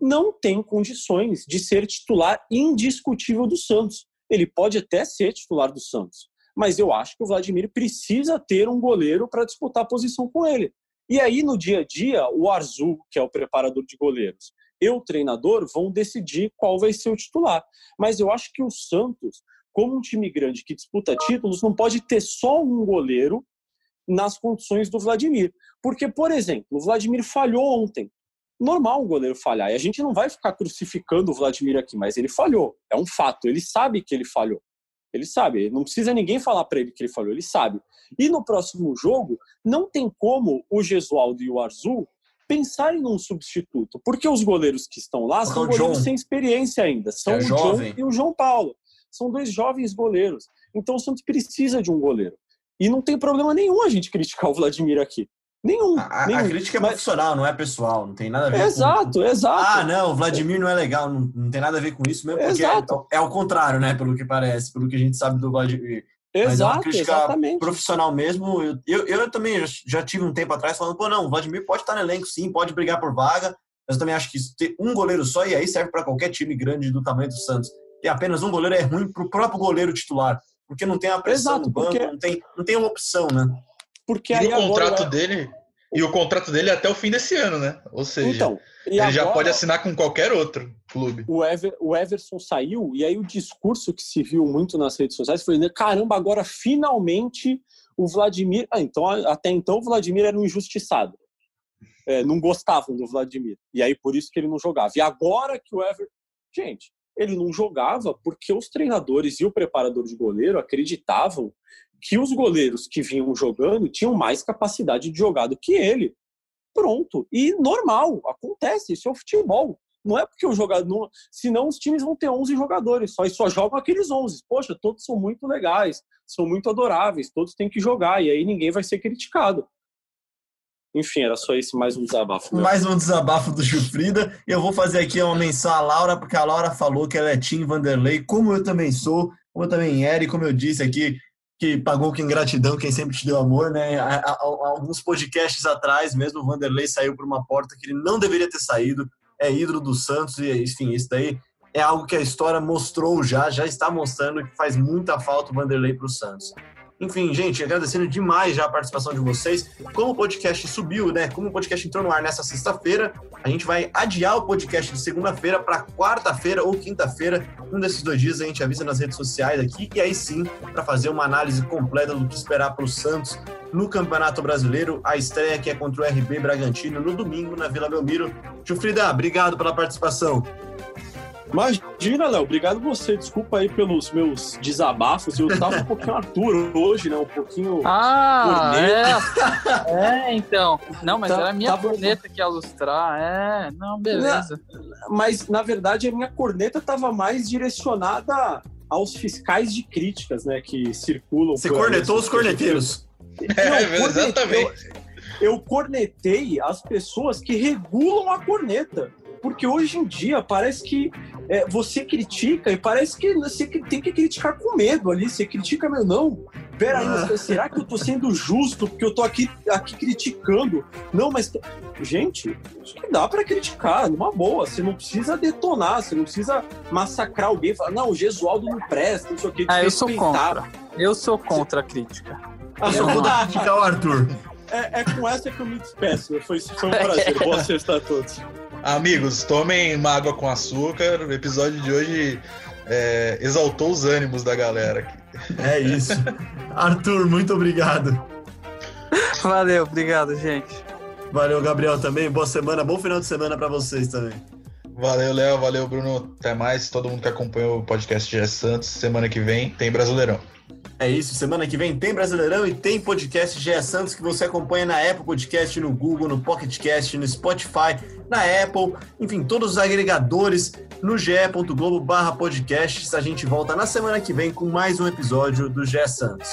não tem condições de ser titular indiscutível do Santos. Ele pode até ser titular do Santos, mas eu acho que o Vladimir precisa ter um goleiro para disputar a posição com ele. E aí, no dia a dia, o Arzu, que é o preparador de goleiros, e o treinador vão decidir qual vai ser o titular. Mas eu acho que o Santos, como um time grande que disputa títulos, não pode ter só um goleiro nas condições do Vladimir. Porque, por exemplo, o Vladimir falhou ontem. Normal um goleiro falhar. E a gente não vai ficar crucificando o Vladimir aqui, mas ele falhou. É um fato. Ele sabe que ele falhou. Ele sabe. Não precisa ninguém falar para ele que ele falhou. Ele sabe. E no próximo jogo, não tem como o Gesualdo e o Arzu pensarem num substituto. Porque os goleiros que estão lá são o goleiros John. sem experiência ainda. São É o John jovem. e o João Paulo. São dois jovens goleiros. Então o Santos precisa de um goleiro. E não tem problema nenhum a gente criticar o Vladimir aqui. Nenhum. A, a nenhum. crítica é Mas- profissional, não é pessoal, não tem nada a ver com... Exato, exato. Ah, não, o Vladimir não é legal, não, não tem nada a ver com isso mesmo, porque é, Exato. é ao contrário, né, pelo que parece, pelo que a gente sabe do Vladimir. Mas é Exato, exatamente. profissional mesmo. Eu, eu, eu também já, tive um tempo atrás falando, pô, não, o Vladimir pode estar no elenco sim, pode brigar por vaga, mas eu também acho que ter um goleiro só, e aí serve para qualquer time grande do tamanho do Santos. Ter apenas um goleiro é ruim para o próprio goleiro titular, porque não tem a pressão Exato, no banco, porque- não, tem, não tem uma opção, né? Porque E aí o contrato agora... dele. E o contrato dele é até o fim desse ano, né? Ou seja, Então, ele já agora- pode assinar com qualquer outro clube. o, Ever, o Everson saiu, e aí o discurso que se viu muito nas redes sociais foi: né, caramba, agora finalmente o Vladimir. Ah, então, até então o Vladimir era um injustiçado. É, não gostavam do Vladimir. E aí por isso que ele não jogava. E agora que o Ever. Gente, ele não jogava porque os treinadores e o preparador de goleiro acreditavam que os goleiros que vinham jogando tinham mais capacidade de jogar do que ele. Pronto. E normal, acontece, isso é o futebol. Não é porque o jogador. Não, senão os times vão ter 11 jogadores só e só jogam aqueles 11. Poxa, todos são muito legais, são muito adoráveis, todos têm que jogar e aí ninguém vai ser criticado. Enfim, era só esse mais um desabafo. meu. Mais um desabafo do Chufrida. Eu vou fazer aqui uma menção à Laura, porque a Laura falou que ela é Tim Vanderlei, como eu também sou, como eu também era, e como eu disse aqui, que pagou com ingratidão quem sempre te deu amor, né? Alguns podcasts atrás, mesmo o Vanderlei saiu por uma porta que ele não deveria ter saído. É ídolo do Santos, e enfim, isso daí é algo que a história mostrou já, já está mostrando que faz muita falta o Vanderlei para o Santos. Enfim, gente, agradecendo demais já a participação de vocês. Como o podcast subiu, né? Como o podcast entrou no ar nessa sexta-feira, a gente vai adiar o podcast de segunda-feira para quarta-feira ou quinta-feira. Um desses dois dias a gente avisa nas redes sociais aqui e aí sim para fazer uma análise completa do que esperar para o Santos no Campeonato Brasileiro. A estreia que é contra o RB Bragantino no domingo na Vila Belmiro. Tio Frida, obrigado pela participação. Imagina, Léo, obrigado você. Desculpa aí pelos meus desabafos. Eu tava um pouquinho Arthur hoje, né? Um pouquinho. [LAUGHS] Ah, corneta. é. É, então. Não, mas Tá- era a minha tá bom. corneta que ia lustrar. É, não, beleza. Mas, na verdade, a minha corneta estava mais direcionada aos fiscais de críticas, né? Que circulam. Você cornetou os corneteiros. É, eu cornetei- exatamente. Eu, eu cornetei as pessoas que regulam a corneta. Porque hoje em dia parece que é, você critica e parece que você tem que criticar com medo ali. Você critica, meu, não. Peraí, mas será que eu tô sendo justo porque eu tô aqui, aqui criticando? Não, mas. Gente, acho que dá pra criticar, numa boa. Você não precisa detonar, você não precisa massacrar alguém e falar, não, o Gesualdo não presta, não sei o que. Ah, eu sou contra. Eu sou contra a crítica. Eu só vou criticar o Arthur. É, é, com essa que eu me despeço. Foi, foi um prazer. [LAUGHS] Boa sexta a todos. Amigos, tomem uma água com açúcar. O episódio de hoje é, exaltou os ânimos da galera aqui. É isso. Arthur, muito obrigado. Valeu, obrigado, gente. Valeu, Gabriel, também. Boa semana, bom final de semana para vocês também. Valeu, Léo. Valeu, Bruno. Até mais. Todo mundo que acompanhou o podcast de Santos. Semana que vem tem Brasileirão. É isso, semana que vem tem Brasileirão e tem podcast GE Santos que você acompanha na Apple Podcast, no Google, no Pocket Cast, no Spotify, na Apple, enfim, todos os agregadores no ge.globo barra podcasts. A gente volta na semana que vem com mais um episódio do GE Santos.